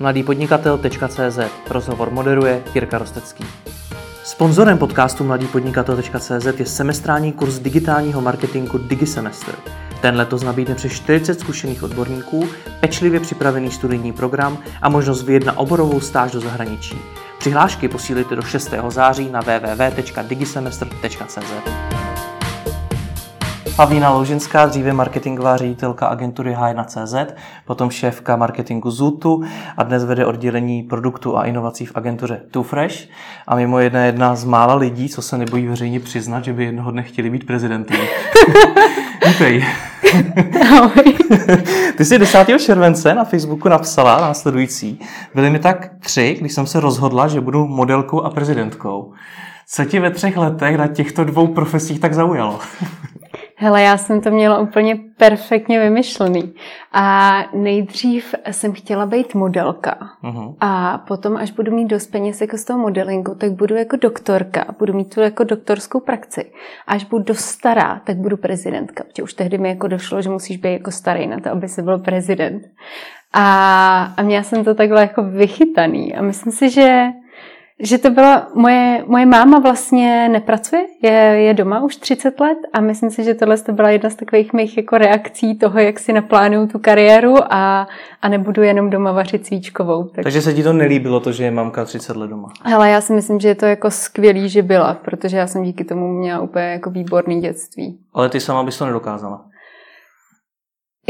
mladýpodnikatel.cz Rozhovor moderuje Jirka Rostecký. Sponzorem podcastu mladýpodnikatel.cz je semestrální kurz digitálního marketingu DigiSemester. Ten letos nabídne přes 40 zkušených odborníků, pečlivě připravený studijní program a možnost vyjet na oborovou stáž do zahraničí. Přihlášky posílíte do 6. září na www.digisemester.cz. Pavlína Loužinská, dříve marketingová ředitelka agentury H1CZ, potom šéfka marketingu Zutu a dnes vede oddělení produktu a inovací v agentuře Fresh. A mimo jedna jedna z mála lidí, co se nebojí veřejně přiznat, že by jednoho dne chtěli být prezidentem. Vítej. Ty jsi 10. července na Facebooku napsala následující. Byly mi tak tři, když jsem se rozhodla, že budu modelkou a prezidentkou. Co ti ve třech letech na těchto dvou profesích tak zaujalo? Hele, já jsem to měla úplně perfektně vymyšlený. A nejdřív jsem chtěla být modelka. Uh-huh. A potom, až budu mít dost peněz jako z toho modelingu, tak budu jako doktorka. Budu mít tu jako doktorskou praxi. A až budu dost stará, tak budu prezidentka. Protože už tehdy mi jako došlo, že musíš být jako starý na to, aby se byl prezident. A, a měla jsem to takhle jako vychytaný. A myslím si, že že to byla moje, moje máma vlastně nepracuje, je, je doma už 30 let a myslím si, že tohle to byla jedna z takových mých jako reakcí toho, jak si naplánuju tu kariéru a, a nebudu jenom doma vařit svíčkovou. Tak... Takže se ti to nelíbilo, to, že je mamka 30 let doma? Hele, já si myslím, že je to jako skvělý, že byla, protože já jsem díky tomu měla úplně jako výborný dětství. Ale ty sama bys to nedokázala?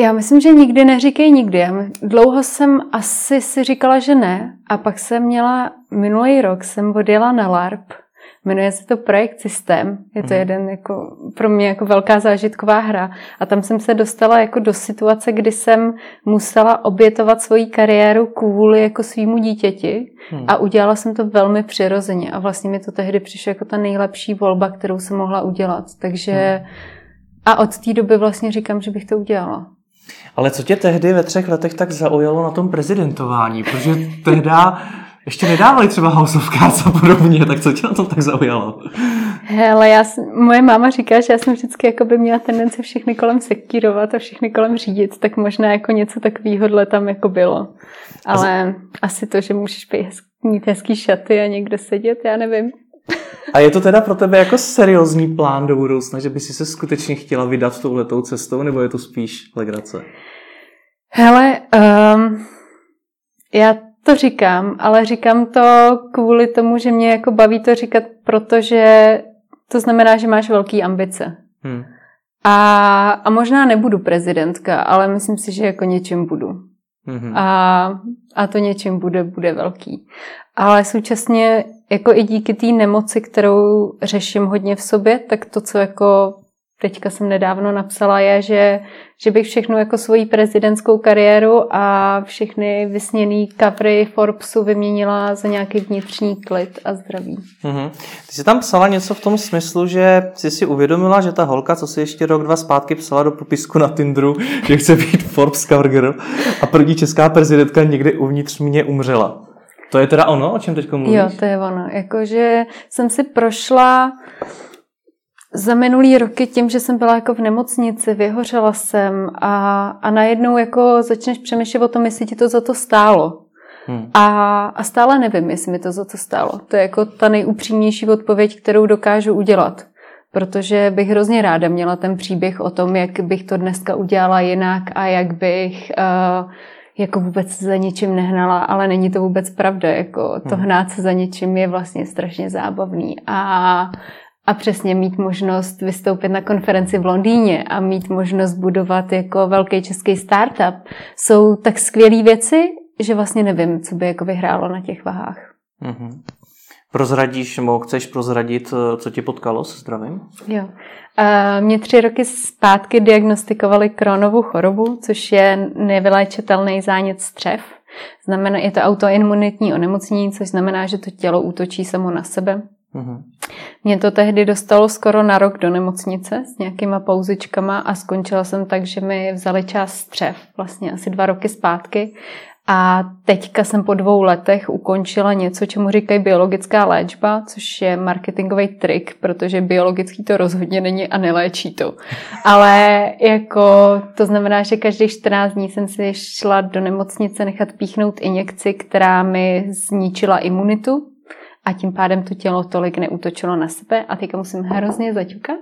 Já myslím, že nikdy neříkej nikdy. Dlouho jsem asi si říkala, že ne. A pak jsem měla, minulý rok jsem odjela na LARP. Jmenuje se to Projekt Systém. Je to hmm. jeden jako, pro mě jako velká zážitková hra. A tam jsem se dostala jako do situace, kdy jsem musela obětovat svoji kariéru kvůli jako svýmu dítěti. Hmm. A udělala jsem to velmi přirozeně. A vlastně mi to tehdy přišlo jako ta nejlepší volba, kterou jsem mohla udělat. Takže hmm. a od té doby vlastně říkám, že bych to udělala. Ale co tě tehdy ve třech letech tak zaujalo na tom prezidentování? Protože tehdy ještě nedávali třeba House of Cards a podobně, tak co tě na tom tak zaujalo? Hele, já, moje máma říká, že já jsem vždycky jako by měla tendenci všechny kolem sekírovat a všechny kolem řídit, tak možná jako něco takového tam jako bylo. Ale z... asi to, že můžeš mít hezký šaty a někde sedět, já nevím. A je to teda pro tebe jako seriózní plán do budoucna, že by si se skutečně chtěla vydat touhletou cestou, nebo je to spíš legrace? Hele, um, já to říkám, ale říkám to kvůli tomu, že mě jako baví to říkat, protože to znamená, že máš velké ambice. Hmm. A, a možná nebudu prezidentka, ale myslím si, že jako něčím budu. Mm-hmm. A, a to něčím bude, bude velký. Ale současně jako i díky té nemoci, kterou řeším hodně v sobě, tak to, co jako teďka jsem nedávno napsala, je, že, že bych všechnu jako svoji prezidentskou kariéru a všechny vysněný covery Forbesu vyměnila za nějaký vnitřní klid a zdraví. Mm-hmm. Ty jsi tam psala něco v tom smyslu, že jsi si uvědomila, že ta holka, co si ještě rok, dva zpátky psala do popisku na Tinderu, že chce být Forbes cover girl a první česká prezidentka někde uvnitř mě umřela. To je teda ono, o čem teď mluvíš? Jo, to je ono. Jakože jsem si prošla za minulý roky tím, že jsem byla jako v nemocnici, vyhořela jsem a, a najednou jako začneš přemýšlet o tom, jestli ti to za to stálo. Hmm. A, a stále nevím, jestli mi to za to stálo. To je jako ta nejupřímnější odpověď, kterou dokážu udělat. Protože bych hrozně ráda měla ten příběh o tom, jak bych to dneska udělala jinak a jak bych uh, jako vůbec za ničím nehnala, ale není to vůbec pravda. Jako to hmm. hnát se za ničím je vlastně strašně zábavný. A a přesně mít možnost vystoupit na konferenci v Londýně a mít možnost budovat jako velký český startup jsou tak skvělé věci, že vlastně nevím, co by jako vyhrálo na těch vahách. Mm-hmm. Prozradíš, nebo chceš prozradit, eh, co tě potkalo se zdravím? Jo. Mě tři roky zpátky diagnostikovali kronovou chorobu, což je nevyléčitelný zánět střev. Znamená, je to autoimunitní onemocnění, což znamená, že to tělo útočí samo na sebe. Mm-hmm. Mě to tehdy dostalo skoro na rok do nemocnice s nějakýma pauzičkama a skončila jsem tak, že mi vzali část střev, vlastně asi dva roky zpátky. A teďka jsem po dvou letech ukončila něco, čemu říkají biologická léčba, což je marketingový trik, protože biologický to rozhodně není a neléčí to. Ale jako to znamená, že každých 14 dní jsem si šla do nemocnice nechat píchnout injekci, která mi zničila imunitu a tím pádem to tělo tolik neutočilo na sebe a teďka musím hrozně zaťukat,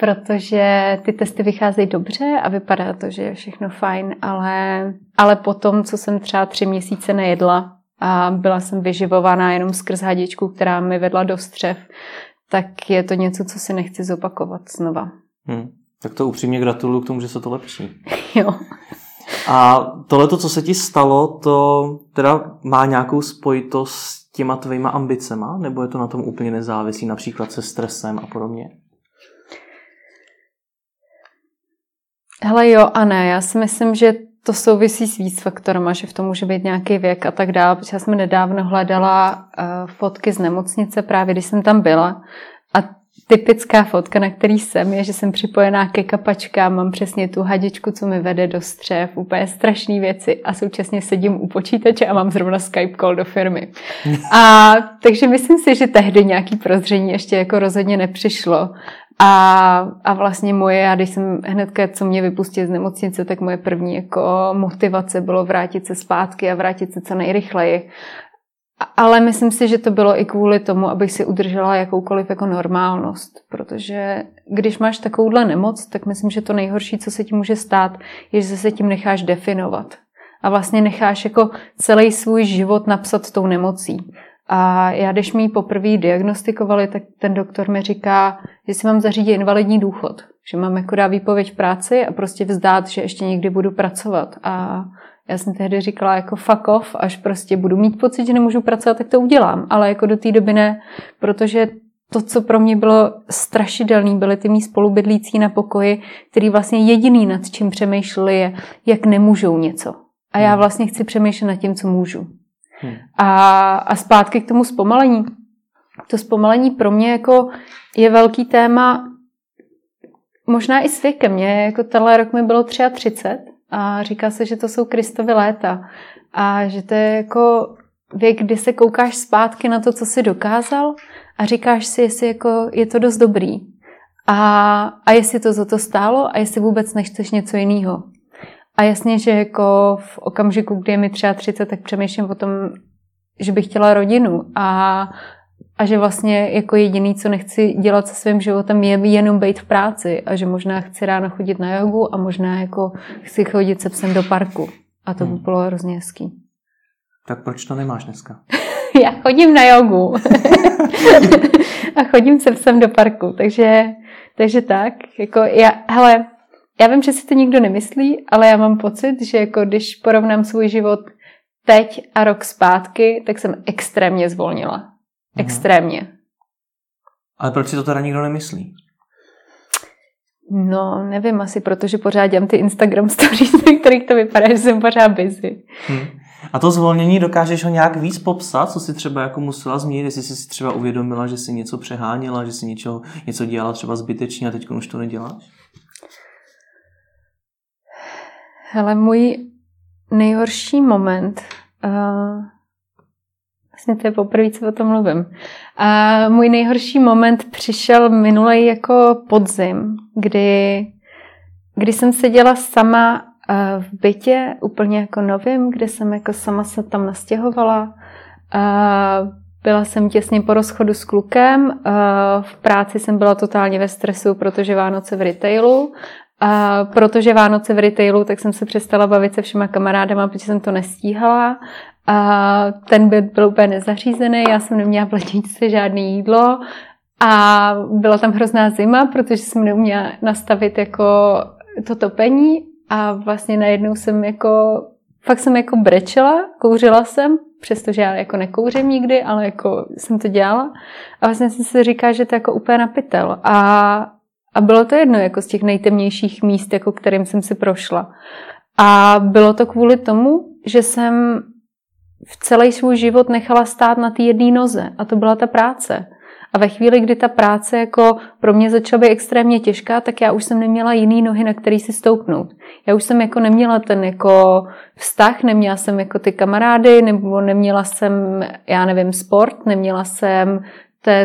protože ty testy vycházejí dobře a vypadá to, že je všechno fajn, ale, ale potom, co jsem třeba tři měsíce nejedla a byla jsem vyživovaná jenom skrz hadičku, která mi vedla do střev, tak je to něco, co si nechci zopakovat znova. Hmm. Tak to upřímně gratuluju k tomu, že se to lepší. jo. A tohle, co se ti stalo, to teda má nějakou spojitost s těma tvýma ambicema, nebo je to na tom úplně nezávisí, například se stresem a podobně? Hele jo a ne, já si myslím, že to souvisí s víc faktorama, že v tom může být nějaký věk a tak dále. Protože já jsem nedávno hledala uh, fotky z nemocnice, právě když jsem tam byla. A typická fotka, na který jsem, je, že jsem připojená ke kapačkám, mám přesně tu hadičku, co mi vede do střev, úplně strašné věci a současně sedím u počítače a mám zrovna Skype call do firmy. A takže myslím si, že tehdy nějaký prozření ještě jako rozhodně nepřišlo. A, a vlastně moje, já když jsem hnedka, co mě vypustil z nemocnice, tak moje první jako motivace bylo vrátit se zpátky a vrátit se co nejrychleji. Ale myslím si, že to bylo i kvůli tomu, abych si udržela jakoukoliv jako normálnost. Protože když máš takovouhle nemoc, tak myslím, že to nejhorší, co se ti může stát, je, že se tím necháš definovat. A vlastně necháš jako celý svůj život napsat tou nemocí. A já, když mi ji poprvé diagnostikovali, tak ten doktor mi říká, že si mám zařídit invalidní důchod. Že mám jako dát výpověď v práci a prostě vzdát, že ještě někdy budu pracovat. A já jsem tehdy říkala jako fuck off, až prostě budu mít pocit, že nemůžu pracovat, tak to udělám. Ale jako do té doby ne, protože to, co pro mě bylo strašidelný, byly ty mý spolubydlící na pokoji, který vlastně jediný nad čím přemýšleli je, jak nemůžou něco. A já hmm. vlastně chci přemýšlet nad tím, co můžu. Hmm. A, a zpátky k tomu zpomalení. To zpomalení pro mě jako je velký téma, možná i s věkem. Mě jako tenhle rok mi bylo 33 a říká se, že to jsou Kristovy léta a že to je jako věk, kdy se koukáš zpátky na to, co jsi dokázal a říkáš si, jestli jako je to dost dobrý a, a jestli to za to stálo a jestli vůbec nechceš něco jiného. A jasně, že jako v okamžiku, kdy je mi třeba 30, tak přemýšlím o tom, že bych chtěla rodinu a, a že vlastně jako jediný, co nechci dělat se svým životem, je jenom být v práci a že možná chci ráno chodit na jogu a možná jako chci chodit se psem do parku. A to by hmm. bylo hrozně hezký. Tak proč to nemáš dneska? Já chodím na jogu a chodím se psem do parku, takže, takže tak. Jako já, hele, já vím, že si to nikdo nemyslí, ale já mám pocit, že jako když porovnám svůj život teď a rok zpátky, tak jsem extrémně zvolnila. Mhm. Extrémně. Ale proč si to teda nikdo nemyslí? No, nevím, asi protože pořád dělám ty Instagram stories, na kterých to vypadá, že jsem pořád busy. Hmm. A to zvolnění dokážeš ho nějak víc popsat, co si třeba jako musela změnit, jestli jsi si třeba uvědomila, že si něco přehánila, že si něco, něco dělala třeba zbytečně a teď už to neděláš? Hele, můj nejhorší moment, uh, vlastně to je poprvé, co o tom mluvím, uh, můj nejhorší moment přišel minulej jako podzim, kdy, kdy jsem seděla sama uh, v bytě, úplně jako novým, kde jsem jako sama se tam nastěhovala. Uh, byla jsem těsně po rozchodu s klukem, v práci jsem byla totálně ve stresu, protože Vánoce v retailu a protože Vánoce v retailu, tak jsem se přestala bavit se všema kamarádama, protože jsem to nestíhala. A ten byt byl úplně nezařízený, já jsem neměla v ledničce žádné jídlo. A byla tam hrozná zima, protože jsem neuměla nastavit jako to topení. A vlastně najednou jsem jako, fakt jsem jako brečela, kouřila jsem, přestože já jako nekouřím nikdy, ale jako jsem to dělala. A vlastně jsem si říkala, že to je jako úplně napitel a a bylo to jedno jako z těch nejtemnějších míst, jako kterým jsem si prošla. A bylo to kvůli tomu, že jsem v celý svůj život nechala stát na té jedné noze. A to byla ta práce. A ve chvíli, kdy ta práce jako pro mě začala být extrémně těžká, tak já už jsem neměla jiný nohy, na který si stoupnout. Já už jsem jako neměla ten jako vztah, neměla jsem jako ty kamarády, nebo neměla jsem, já nevím, sport, neměla jsem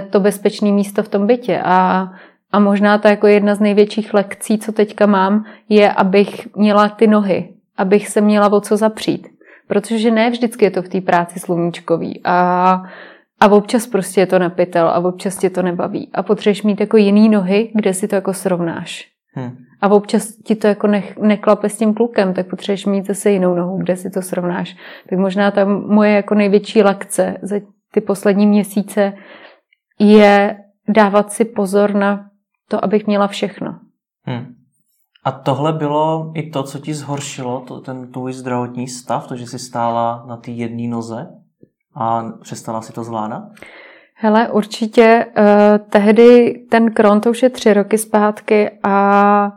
to bezpečné místo v tom bytě. A a možná to jako jedna z největších lekcí, co teďka mám, je, abych měla ty nohy, abych se měla o co zapřít. Protože ne vždycky je to v té práci sluníčkový. A, a občas prostě je to napitel a občas tě to nebaví. A potřebuješ mít jako jiný nohy, kde si to jako srovnáš. Hmm. A občas ti to jako ne, neklape s tím klukem, tak potřebuješ mít zase jinou nohu, kde si to srovnáš. Tak možná ta moje jako největší lekce za ty poslední měsíce je dávat si pozor na to, abych měla všechno. Hmm. A tohle bylo i to, co ti zhoršilo, to, ten tvůj zdravotní stav, to, že jsi stála na té jedné noze a přestala si to zvládat? Hele, určitě uh, tehdy ten kron, to už je tři roky zpátky a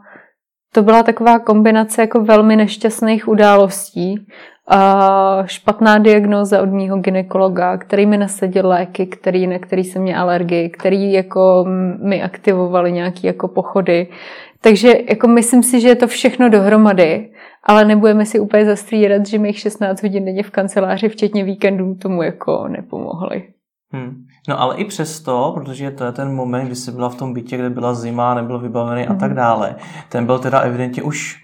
to byla taková kombinace jako velmi nešťastných událostí. Uh, špatná diagnóza od mýho ginekologa, který mi nasadil léky, který, na který jsem měla alergii, který jako mi aktivovali nějaké jako pochody. Takže jako myslím si, že je to všechno dohromady, ale nebudeme si úplně zastřírat, že mých 16 hodin denně v kanceláři, včetně víkendů, tomu jako nepomohli. Hmm. No ale i přesto, protože to je ten moment, kdy jsi byla v tom bytě, kde byla zima, nebyl vybavený hmm. a tak dále, ten byl teda evidentně už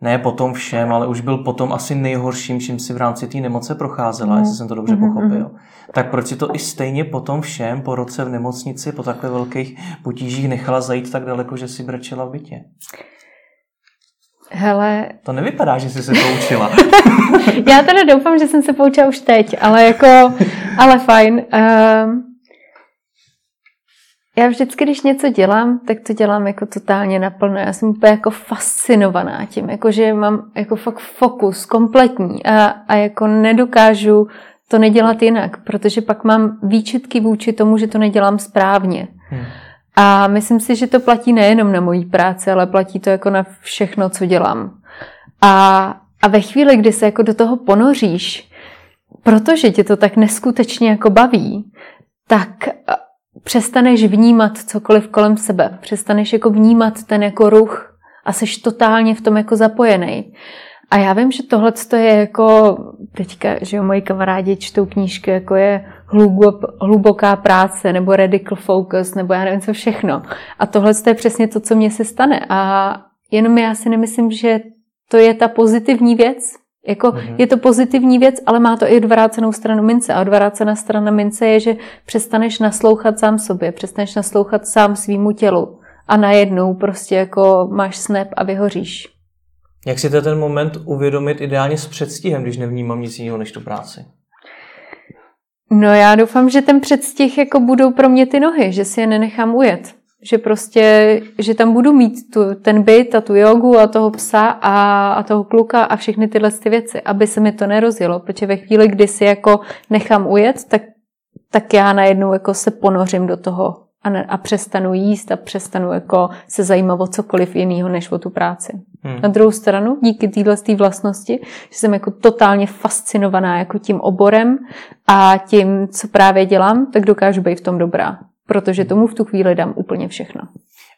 ne potom všem, ale už byl potom asi nejhorším, čím si v rámci té nemoce procházela, mm. jestli jsem to dobře mm-hmm. pochopil. Tak proč si to i stejně potom všem po roce v nemocnici, po takhle velkých potížích nechala zajít tak daleko, že si brečela v bytě? Hele... To nevypadá, že jsi se poučila. Já teda doufám, že jsem se poučila už teď, ale jako, ale fajn. Um, já vždycky, když něco dělám, tak to dělám jako totálně naplno. Já jsem úplně jako fascinovaná tím, jako že mám jako fakt fokus kompletní a, a jako nedokážu to nedělat jinak, protože pak mám výčitky vůči tomu, že to nedělám správně. Hmm. A myslím si, že to platí nejenom na mojí práci, ale platí to jako na všechno, co dělám. A, a ve chvíli, kdy se jako do toho ponoříš, protože tě to tak neskutečně jako baví, tak přestaneš vnímat cokoliv kolem sebe, přestaneš jako vnímat ten jako ruch a jsi totálně v tom jako zapojený. A já vím, že tohle je jako, teďka, že jo, moji kamarádi čtou knížky, jako je hluboká práce, nebo radical focus, nebo já nevím co všechno. A tohle je přesně to, co mně se stane. A jenom já si nemyslím, že to je ta pozitivní věc, jako mm-hmm. je to pozitivní věc, ale má to i odvrácenou stranu mince. A odvrácená strana mince je, že přestaneš naslouchat sám sobě, přestaneš naslouchat sám svýmu tělu. A najednou prostě jako máš snap a vyhoříš. Jak si to ten moment uvědomit ideálně s předstihem, když nevnímám nic jiného než tu práci? No já doufám, že ten předstih jako budou pro mě ty nohy, že si je nenechám ujet. Že prostě, že tam budu mít tu, ten byt a tu jogu a toho psa a, a toho kluka a všechny tyhle ty věci, aby se mi to nerozjelo, protože ve chvíli, kdy si jako nechám ujet, tak, tak já najednou jako se ponořím do toho a, ne, a přestanu jíst a přestanu jako se zajímat o cokoliv jiného, než o tu práci. Hmm. Na druhou stranu, díky téhle vlastnosti, že jsem jako totálně fascinovaná jako tím oborem a tím, co právě dělám, tak dokážu být v tom dobrá protože tomu v tu chvíli dám úplně všechno.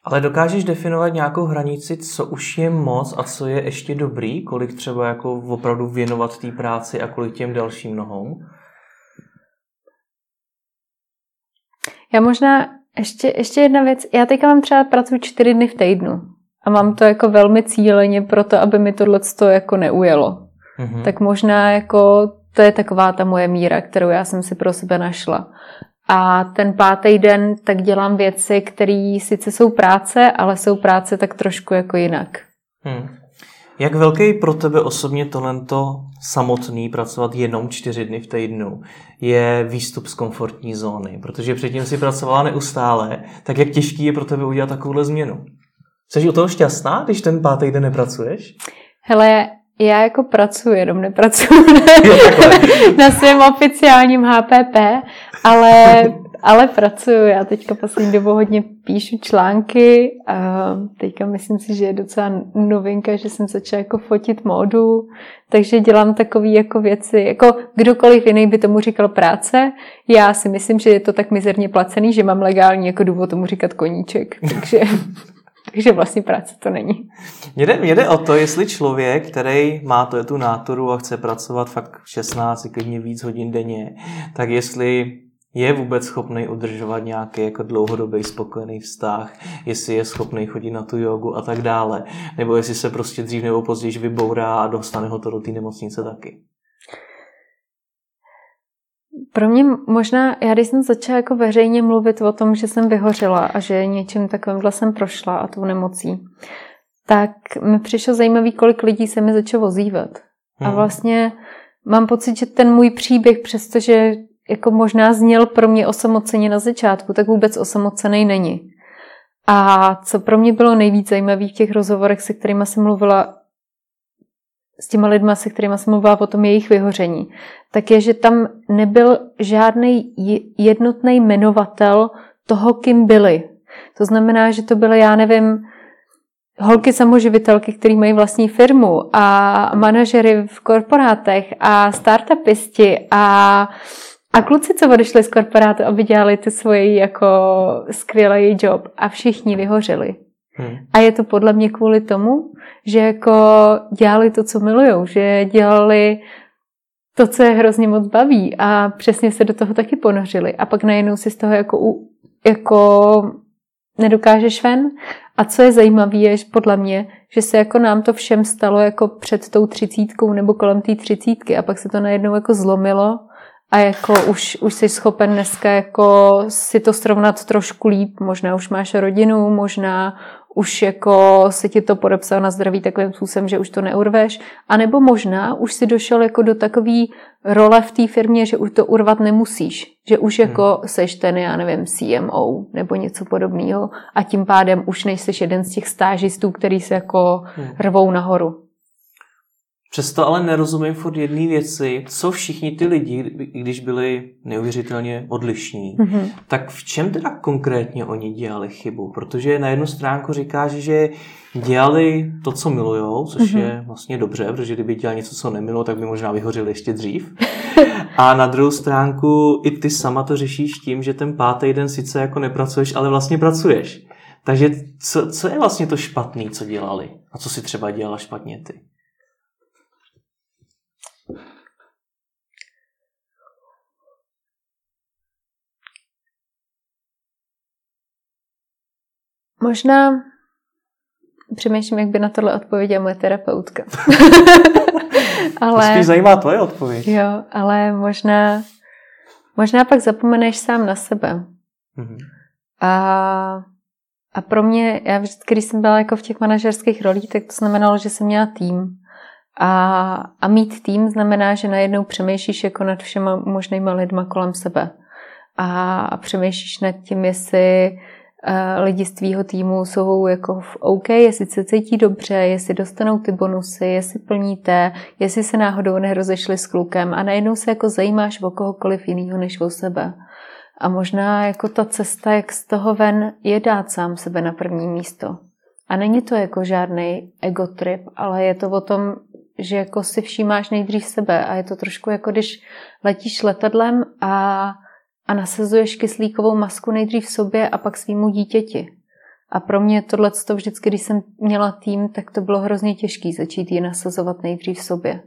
Ale dokážeš definovat nějakou hranici, co už je moc a co je ještě dobrý? Kolik třeba jako opravdu věnovat té práci a kolik těm dalším nohou? Já možná ještě, ještě jedna věc. Já teďka mám třeba pracuji čtyři dny v týdnu a mám to jako velmi cíleně proto, aby mi tohle jako neujelo. Mm-hmm. Tak možná jako to je taková ta moje míra, kterou já jsem si pro sebe našla. A ten pátý den tak dělám věci, které sice jsou práce, ale jsou práce tak trošku jako jinak. Hmm. Jak velký pro tebe osobně talento samotný pracovat jenom čtyři dny v týdnu je výstup z komfortní zóny? Protože předtím si pracovala neustále, tak jak těžký je pro tebe udělat takovouhle změnu? Jsi u toho šťastná, když ten pátý den nepracuješ? Hele, já jako pracuji, jenom nepracuji na, na svém oficiálním HPP, ale, ale pracuju. Já teďka poslední dobou hodně píšu články a teďka myslím si, že je docela novinka, že jsem začala jako fotit módu, takže dělám takové jako věci, jako kdokoliv jiný by tomu říkal práce. Já si myslím, že je to tak mizerně placený, že mám legální jako důvod tomu říkat koníček, takže takže vlastně práce to není. Jde, mě jde o to, jestli člověk, který má to, tu náturu a chce pracovat fakt 16, klidně víc hodin denně, tak jestli je vůbec schopný udržovat nějaký jako dlouhodobý spokojený vztah, jestli je schopný chodit na tu jogu a tak dále, nebo jestli se prostě dřív nebo později vybourá a dostane ho to do té nemocnice taky. Pro mě možná, já když jsem začala jako veřejně mluvit o tom, že jsem vyhořela a že něčím takovýmhle jsem prošla a tou nemocí, tak mi přišlo zajímavý, kolik lidí se mi začalo ozývat. Hmm. A vlastně mám pocit, že ten můj příběh, přestože jako možná zněl pro mě osamoceně na začátku, tak vůbec osamocený není. A co pro mě bylo nejvíc zajímavé v těch rozhovorech, se kterými jsem mluvila s těma lidma, se kterými jsem mluvila o tom jejich vyhoření, tak je, že tam nebyl žádný jednotný jmenovatel toho, kým byli. To znamená, že to byly, já nevím, holky samoživitelky, které mají vlastní firmu a manažery v korporátech a startupisti a a kluci, co odešli z korporátu, aby dělali ty svoji jako skvělý job a všichni vyhořeli. Hmm. A je to podle mě kvůli tomu, že jako dělali to, co milujou, že dělali to, co je hrozně moc baví a přesně se do toho taky ponořili. A pak najednou si z toho jako, jako nedokážeš ven. A co je zajímavé, je že podle mě, že se jako nám to všem stalo jako před tou třicítkou nebo kolem té třicítky a pak se to najednou jako zlomilo a jako už, už jsi schopen dneska jako si to srovnat trošku líp. Možná už máš rodinu, možná už jako se ti to podepsal na zdraví takovým způsobem, že už to neurveš, a nebo možná už si došel jako do takový role v té firmě, že už to urvat nemusíš, že už hmm. jako hmm. seš ten, já nevím, CMO nebo něco podobného a tím pádem už nejseš jeden z těch stážistů, který se jako hmm. rvou nahoru. Přesto ale nerozumím furt jedné věci, co všichni ty lidi, když byli neuvěřitelně odlišní, mm-hmm. tak v čem teda konkrétně oni dělali chybu? Protože na jednu stránku říká, že dělali to, co milujou, což mm-hmm. je vlastně dobře, protože kdyby dělali něco, co nemilují, tak by možná vyhořili ještě dřív. A na druhou stránku i ty sama to řešíš tím, že ten pátý den sice jako nepracuješ, ale vlastně pracuješ. Takže co, co je vlastně to špatný, co dělali? A co si třeba dělala špatně ty? Možná přemýšlím, jak by na tohle odpověděla moje terapeutka. ale, to spíš zajímá tvoje odpověď. Jo, ale možná, možná pak zapomeneš sám na sebe. Mm-hmm. A, a pro mě, já vždycky, když jsem byla jako v těch manažerských rolích, tak to znamenalo, že jsem měla tým. A, a mít tým znamená, že najednou přemýšlíš jako nad všema možnýma lidma kolem sebe. A, a přemýšlíš nad tím, jestli lidi z tvýho týmu jsou jako v OK, jestli se cítí dobře, jestli dostanou ty bonusy, jestli plníte, jestli se náhodou nerozešli s klukem a najednou se jako zajímáš o kohokoliv jiného než o sebe. A možná jako ta cesta, jak z toho ven, je dát sám sebe na první místo. A není to jako žádný ego trip, ale je to o tom, že jako si všímáš nejdřív sebe a je to trošku jako když letíš letadlem a a nasazuješ kyslíkovou masku nejdřív v sobě a pak svýmu dítěti. A pro mě tohle to vždycky, když jsem měla tým, tak to bylo hrozně těžké začít ji nasazovat nejdřív v sobě.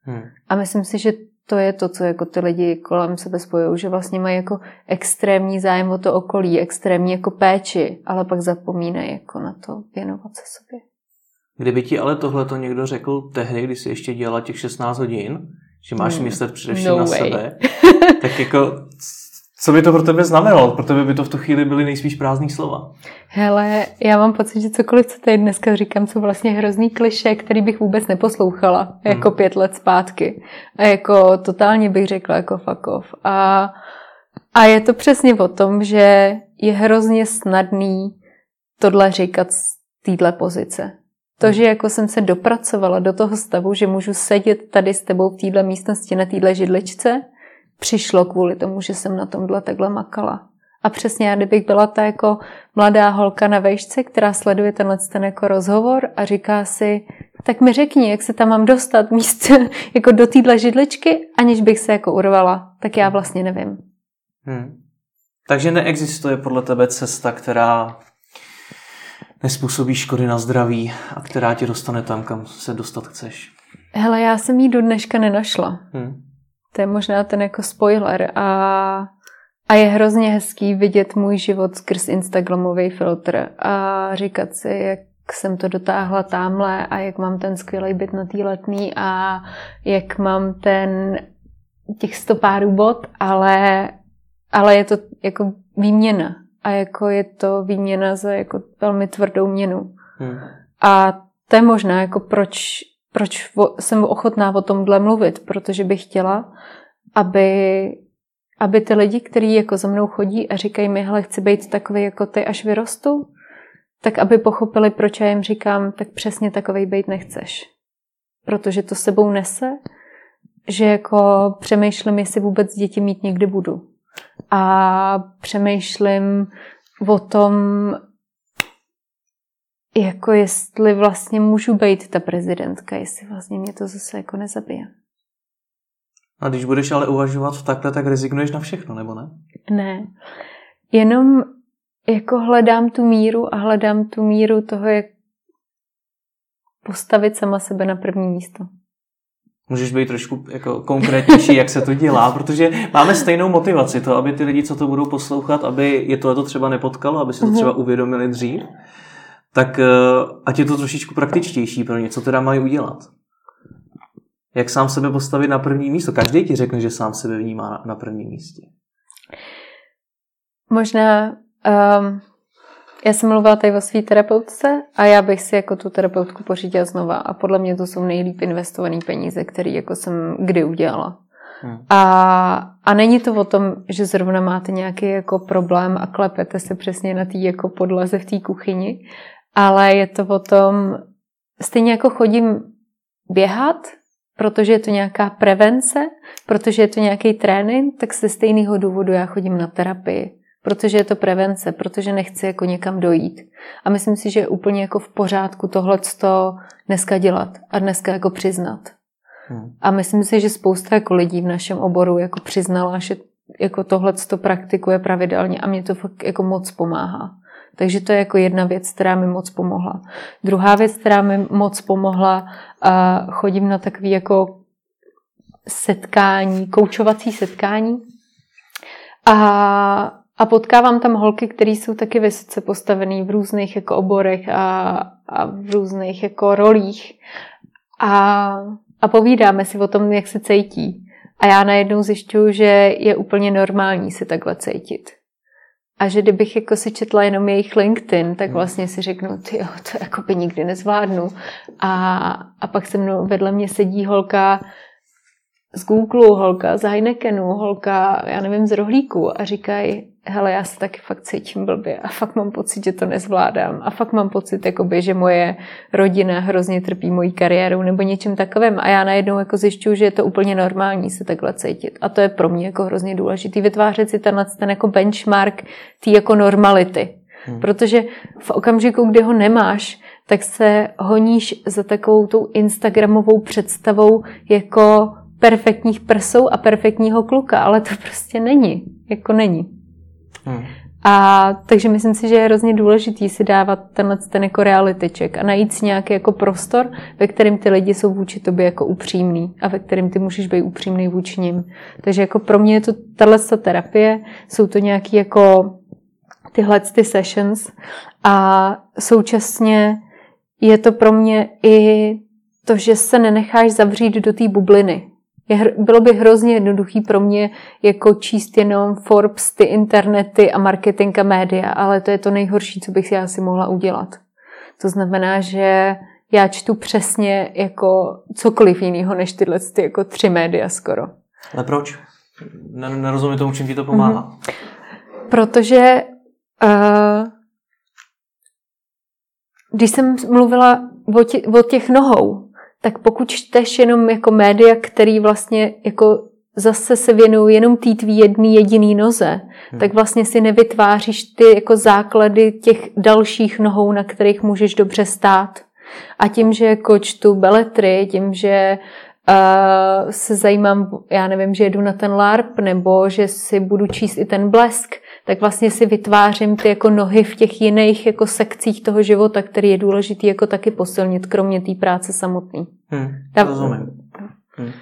Hmm. A myslím si, že to je to, co jako ty lidi kolem sebe spojují, že vlastně mají jako extrémní zájem o to okolí, extrémní jako péči, ale pak zapomínají jako na to věnovat se sobě. Kdyby ti ale tohle to někdo řekl tehdy, když jsi ještě dělala těch 16 hodin, že máš hmm. myslet především no na way. sebe, tak jako co by to pro tebe znamenalo? Pro tebe by to v tu chvíli byly nejspíš prázdný slova. Hele, já mám pocit, že cokoliv, co tady dneska říkám, jsou vlastně hrozný kliše, který bych vůbec neposlouchala, hmm. jako pět let zpátky. A jako totálně bych řekla jako off. A, a je to přesně o tom, že je hrozně snadný tohle říkat z téhle pozice. To, že jako jsem se dopracovala do toho stavu, že můžu sedět tady s tebou v téhle místnosti na téhle židličce, přišlo kvůli tomu, že jsem na tomhle takhle makala. A přesně já, kdybych byla ta jako mladá holka na vejšce, která sleduje tenhle ten jako rozhovor a říká si, tak mi řekni, jak se tam mám dostat míst jako do téhle židličky, aniž bych se jako urvala, tak já vlastně nevím. Hmm. Takže neexistuje podle tebe cesta, která nespůsobí škody na zdraví a která tě dostane tam, kam se dostat chceš? Hele, já jsem jí do dneška nenašla. Hmm. To je možná ten jako spoiler a, a je hrozně hezký vidět můj život skrz Instagramový filtr a říkat si, jak jsem to dotáhla tamhle a jak mám ten skvělý byt na tý letný a jak mám ten těch stopárů bod, ale, ale je to jako výměna a jako je to výměna za jako velmi tvrdou měnu. Hmm. A to je možná jako proč, proč jsem ochotná o tomhle mluvit, protože bych chtěla, aby, aby ty lidi, kteří jako za mnou chodí a říkají mi, hele, chci být takový jako ty, až vyrostu, tak aby pochopili, proč já jim říkám, tak přesně takovej být nechceš. Protože to sebou nese, že jako přemýšlím, jestli vůbec děti mít někdy budu. A přemýšlím o tom, jako jestli vlastně můžu být ta prezidentka, jestli vlastně mě to zase jako nezabije. A když budeš ale uvažovat takhle, tak rezignuješ na všechno, nebo ne? Ne. Jenom jako hledám tu míru a hledám tu míru toho, jak postavit sama sebe na první místo. Můžeš být trošku jako konkrétnější, jak se to dělá, protože máme stejnou motivaci, to, aby ty lidi, co to budou poslouchat, aby je to třeba nepotkalo, aby si to mhm. třeba uvědomili dřív, tak eh, ať je to trošičku praktičtější pro ně, co teda mají udělat. Jak sám sebe postavit na první místo. Každý ti řekne, že sám sebe vnímá na prvním místě. Možná Um, já jsem mluvila tady o své terapeutce a já bych si jako tu terapeutku pořídila znova a podle mě to jsou nejlíp investované peníze, které jako jsem kdy udělala. Hmm. A, a není to o tom, že zrovna máte nějaký jako problém a klepete se přesně na té jako podlaze v té kuchyni, ale je to o tom, stejně jako chodím běhat, protože je to nějaká prevence, protože je to nějaký trénink, tak ze stejného důvodu já chodím na terapii protože je to prevence, protože nechci jako někam dojít. A myslím si, že je úplně jako v pořádku tohle dneska dělat a dneska jako přiznat. Hmm. A myslím si, že spousta jako lidí v našem oboru jako přiznala, že jako tohle to praktikuje pravidelně a mě to fakt jako moc pomáhá. Takže to je jako jedna věc, která mi moc pomohla. Druhá věc, která mi moc pomohla, a chodím na takové jako setkání, koučovací setkání. A a potkávám tam holky, které jsou taky vysoce postavené v různých jako oborech a, a v různých jako rolích. A, a povídáme si o tom, jak se cítí. A já najednou zjišťuju, že je úplně normální se takhle cítit. A že kdybych jako si četla jenom jejich LinkedIn, tak hmm. vlastně si řeknu, ty to jako by nikdy nezvládnu. A, a pak se mnou vedle mě sedí holka z Google, holka z Heinekenu, holka, já nevím, z Rohlíku a říkají, hele, já se taky fakt cítím blbě a fakt mám pocit, že to nezvládám a fakt mám pocit, jakoby, že moje rodina hrozně trpí mojí kariérou nebo něčím takovým a já najednou jako zjišťuju, že je to úplně normální se takhle cítit a to je pro mě jako hrozně důležitý vytvářet si tenhle ten jako benchmark té jako normality. Hmm. Protože v okamžiku, kdy ho nemáš, tak se honíš za takovou tou instagramovou představou jako perfektních prsou a perfektního kluka, ale to prostě není. Jako není. Hmm. A takže myslím si, že je hrozně důležitý si dávat tenhle ten jako reality check a najít si nějaký jako prostor, ve kterém ty lidi jsou vůči tobě jako upřímný a ve kterém ty můžeš být upřímný vůči nim. Takže jako pro mě je to tahle terapie, jsou to nějaký jako tyhle ty sessions a současně je to pro mě i to, že se nenecháš zavřít do té bubliny, je, bylo by hrozně jednoduchý pro mě jako číst jenom Forbes, ty internety a marketing a média, ale to je to nejhorší, co bych si asi mohla udělat. To znamená, že já čtu přesně jako cokoliv jiného, než tyhle ty jako tři média skoro. Ale proč? Nerozumím tomu, čím ti to pomáhá. Mm-hmm. Protože uh, když jsem mluvila o, tě, o těch nohou, tak pokud čteš jenom jako média, který vlastně jako zase se věnují jenom té tvý jedný jediný noze, hmm. tak vlastně si nevytváříš ty jako základy těch dalších nohou, na kterých můžeš dobře stát. A tím, že kočtu beletry, tím, že uh, se zajímám, já nevím, že jedu na ten LARP, nebo že si budu číst i ten blesk, tak vlastně si vytvářím ty jako nohy v těch jiných jako sekcích toho života, který je důležitý jako taky posilnit, kromě té práce samotné. Hmm, rozumím. Hmm.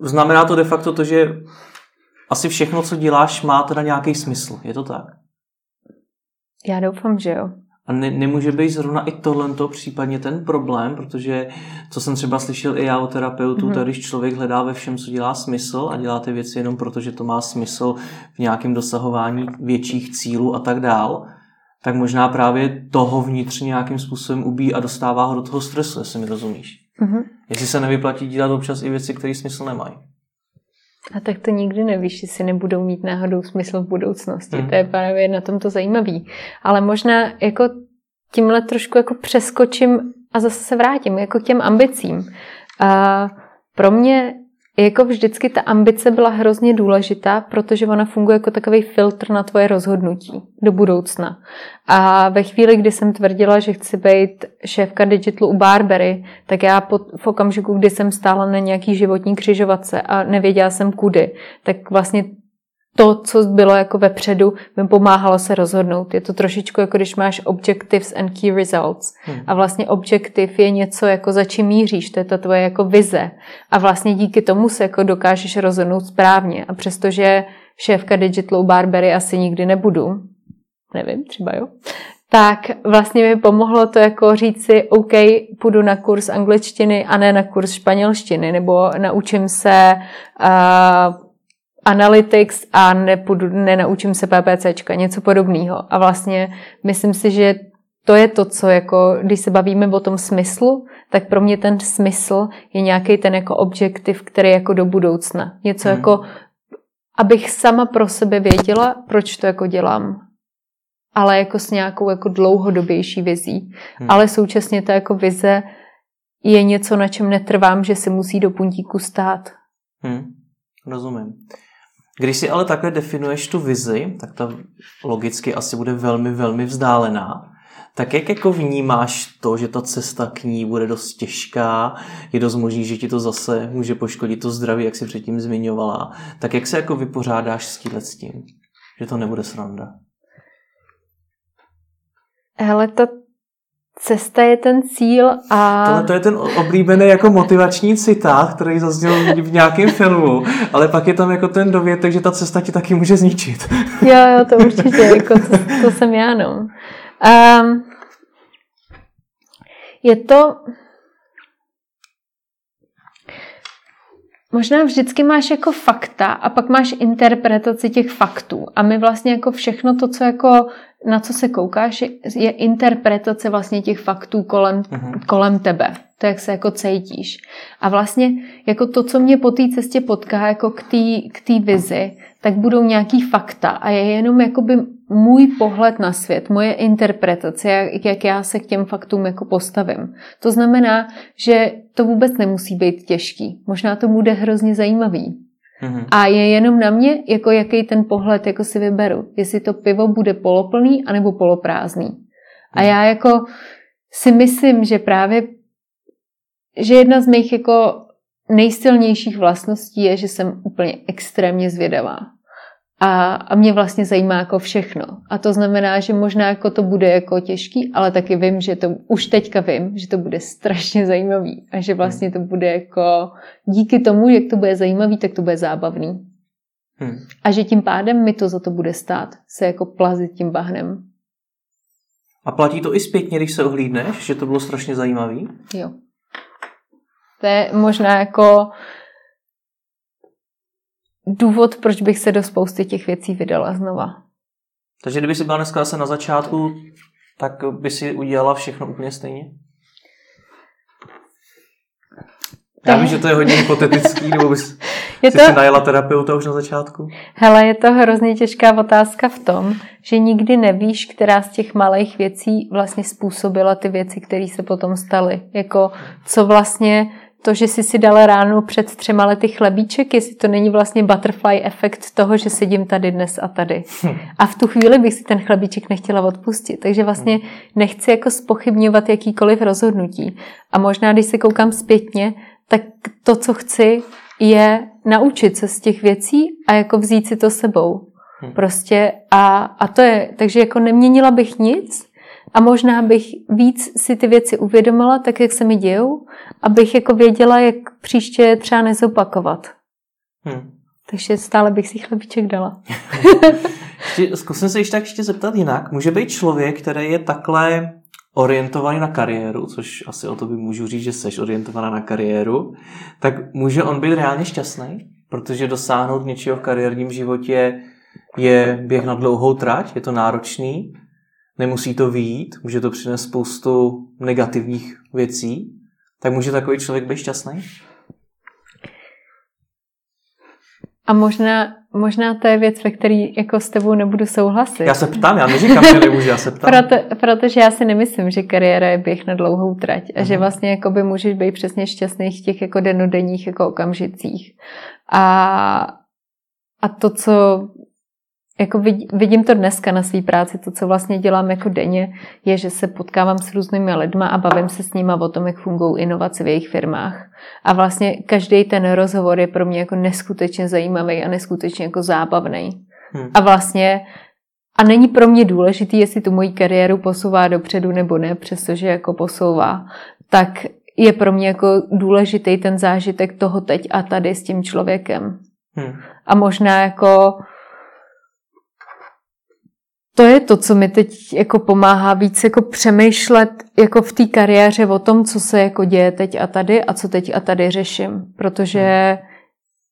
Znamená to de facto to, že asi všechno, co děláš, má teda nějaký smysl. Je to tak? Já doufám, že jo. A ne, nemůže být zrovna i tohle případně ten problém, protože co jsem třeba slyšel i já o terapeutu, mm-hmm. když člověk hledá ve všem, co dělá smysl a dělá ty věci jenom proto, že to má smysl v nějakém dosahování větších cílů a tak dál, tak možná právě toho vnitřně nějakým způsobem ubí a dostává ho do toho stresu, jestli mi rozumíš. Mm-hmm. Jestli se nevyplatí dělat občas i věci, které smysl nemají. A tak to nikdy nevíš, jestli nebudou mít náhodou smysl v budoucnosti. Mm. To je právě na tom to zajímavý. Ale možná jako tímhle trošku jako přeskočím a zase se vrátím jako k těm ambicím. A pro mě jako vždycky ta ambice byla hrozně důležitá, protože ona funguje jako takový filtr na tvoje rozhodnutí do budoucna. A ve chvíli, kdy jsem tvrdila, že chci být šéfka digitalu u Barbery, tak já pod, v okamžiku, kdy jsem stála na nějaký životní křižovatce a nevěděla jsem kudy, tak vlastně to, co bylo jako vepředu, mi pomáhalo se rozhodnout. Je to trošičku jako když máš objectives and key results. Hmm. A vlastně objektiv je něco, jako za čím míříš, to je ta tvoje jako vize. A vlastně díky tomu se jako dokážeš rozhodnout správně. A přestože šéfka Digitalu Barbery asi nikdy nebudu, nevím, třeba jo, tak vlastně mi pomohlo to jako říct si, OK, půjdu na kurz angličtiny a ne na kurz španělštiny, nebo naučím se uh, analytics a nepůjdu, nenaučím se PPCčka, něco podobného. A vlastně myslím si, že to je to, co jako, když se bavíme o tom smyslu, tak pro mě ten smysl je nějaký ten jako objektiv, který je jako do budoucna. Něco hmm. jako, abych sama pro sebe věděla, proč to jako dělám. Ale jako s nějakou jako dlouhodobější vizí. Hmm. Ale současně ta jako vize je něco, na čem netrvám, že se musí do puntíku stát. Hmm. Rozumím. Když si ale takhle definuješ tu vizi, tak ta logicky asi bude velmi, velmi vzdálená. Tak jak jako vnímáš to, že ta cesta k ní bude dost těžká, je dost možný, že ti to zase může poškodit to zdraví, jak jsi předtím zmiňovala. Tak jak se jako vypořádáš s tímhle s tím, že to nebude sranda? Hele, to Cesta je ten cíl a... Tohle to je ten oblíbený jako motivační citát, který zazněl v nějakém filmu, ale pak je tam jako ten dovětek, že ta cesta ti taky může zničit. Jo, jo, to určitě, jako to, to jsem já, no. Um, je to... Možná vždycky máš jako fakta a pak máš interpretaci těch faktů. A my vlastně jako všechno to, co jako na co se koukáš, je interpretace vlastně těch faktů kolem, uh-huh. kolem tebe. To, jak se jako cítíš. A vlastně jako to, co mě po té cestě potká jako k té k vizi, tak budou nějaký fakta a je jenom jakoby můj pohled na svět, moje interpretace, jak, jak já se k těm faktům jako postavím. To znamená, že to vůbec nemusí být těžký. Možná to bude hrozně zajímavý. Mm-hmm. A je jenom na mě, jako jaký ten pohled jako si vyberu. Jestli to pivo bude poloplný anebo poloprázdný. Mm. A mhm. já jako si myslím, že právě, že jedna z mých jako nejsilnějších vlastností je, že jsem úplně extrémně zvědavá. A, a mě vlastně zajímá jako všechno. A to znamená, že možná jako to bude jako těžký, ale taky vím, že to, už teďka vím, že to bude strašně zajímavý. A že vlastně to bude jako, díky tomu, jak to bude zajímavý, tak to bude zábavný. Hmm. A že tím pádem mi to za to bude stát, se jako plazit tím bahnem. A platí to i zpětně, když se ohlídneš, že to bylo strašně zajímavý? Jo. To je možná jako důvod, proč bych se do spousty těch věcí vydala znova. Takže kdyby si byla dneska zase na začátku, tak by si udělala všechno úplně stejně? Já vím, že to je hodně hypotetický, nebo bys je to... si najela terapeuta už na začátku? Hele, je to hrozně těžká otázka v tom, že nikdy nevíš, která z těch malých věcí vlastně způsobila ty věci, které se potom staly. Jako, co vlastně to, že jsi si dala ráno před třema lety chlebíček, jestli to není vlastně butterfly efekt toho, že sedím tady dnes a tady. A v tu chvíli bych si ten chlebíček nechtěla odpustit. Takže vlastně nechci jako spochybňovat jakýkoliv rozhodnutí. A možná, když se koukám zpětně, tak to, co chci, je naučit se z těch věcí a jako vzít si to sebou. Hmm. Prostě a, a to je, takže jako neměnila bych nic a možná bych víc si ty věci uvědomila, tak jak se mi dějou, abych jako věděla, jak příště třeba nezopakovat. Hmm. Takže stále bych si chlebíček dala. Zkusím se ještě tak ještě zeptat jinak. Může být člověk, který je takhle orientovaný na kariéru, což asi o to by můžu říct, že jsi orientovaná na kariéru, tak může on být reálně šťastný? Protože dosáhnout něčeho v kariérním životě je běh na dlouhou trať, je to náročný, nemusí to výjít, může to přinést spoustu negativních věcí, tak může takový člověk být šťastný? A možná, možná to je věc, ve které jako s tebou nebudu souhlasit. Já se ptám, já neříkám, že nemůžu, já se ptám. Proto, protože já si nemyslím, že kariéra je běh na dlouhou trať a uh-huh. že mhm. vlastně jakoby můžeš být přesně šťastný v těch jako denodenních jako okamžicích. A, a to, co jako vidím to dneska na své práci, to, co vlastně dělám jako denně, je, že se potkávám s různými lidmi a bavím se s nimi o tom, jak fungují inovace v jejich firmách. A vlastně každý ten rozhovor je pro mě jako neskutečně zajímavý a neskutečně jako zábavný. Hmm. A vlastně a není pro mě důležitý, jestli tu moji kariéru posouvá dopředu nebo ne, přestože jako posouvá, tak je pro mě jako důležitý ten zážitek toho teď a tady s tím člověkem. Hmm. A možná jako to je to, co mi teď jako pomáhá víc jako přemýšlet jako v té kariéře o tom, co se jako děje teď a tady a co teď a tady řeším. Protože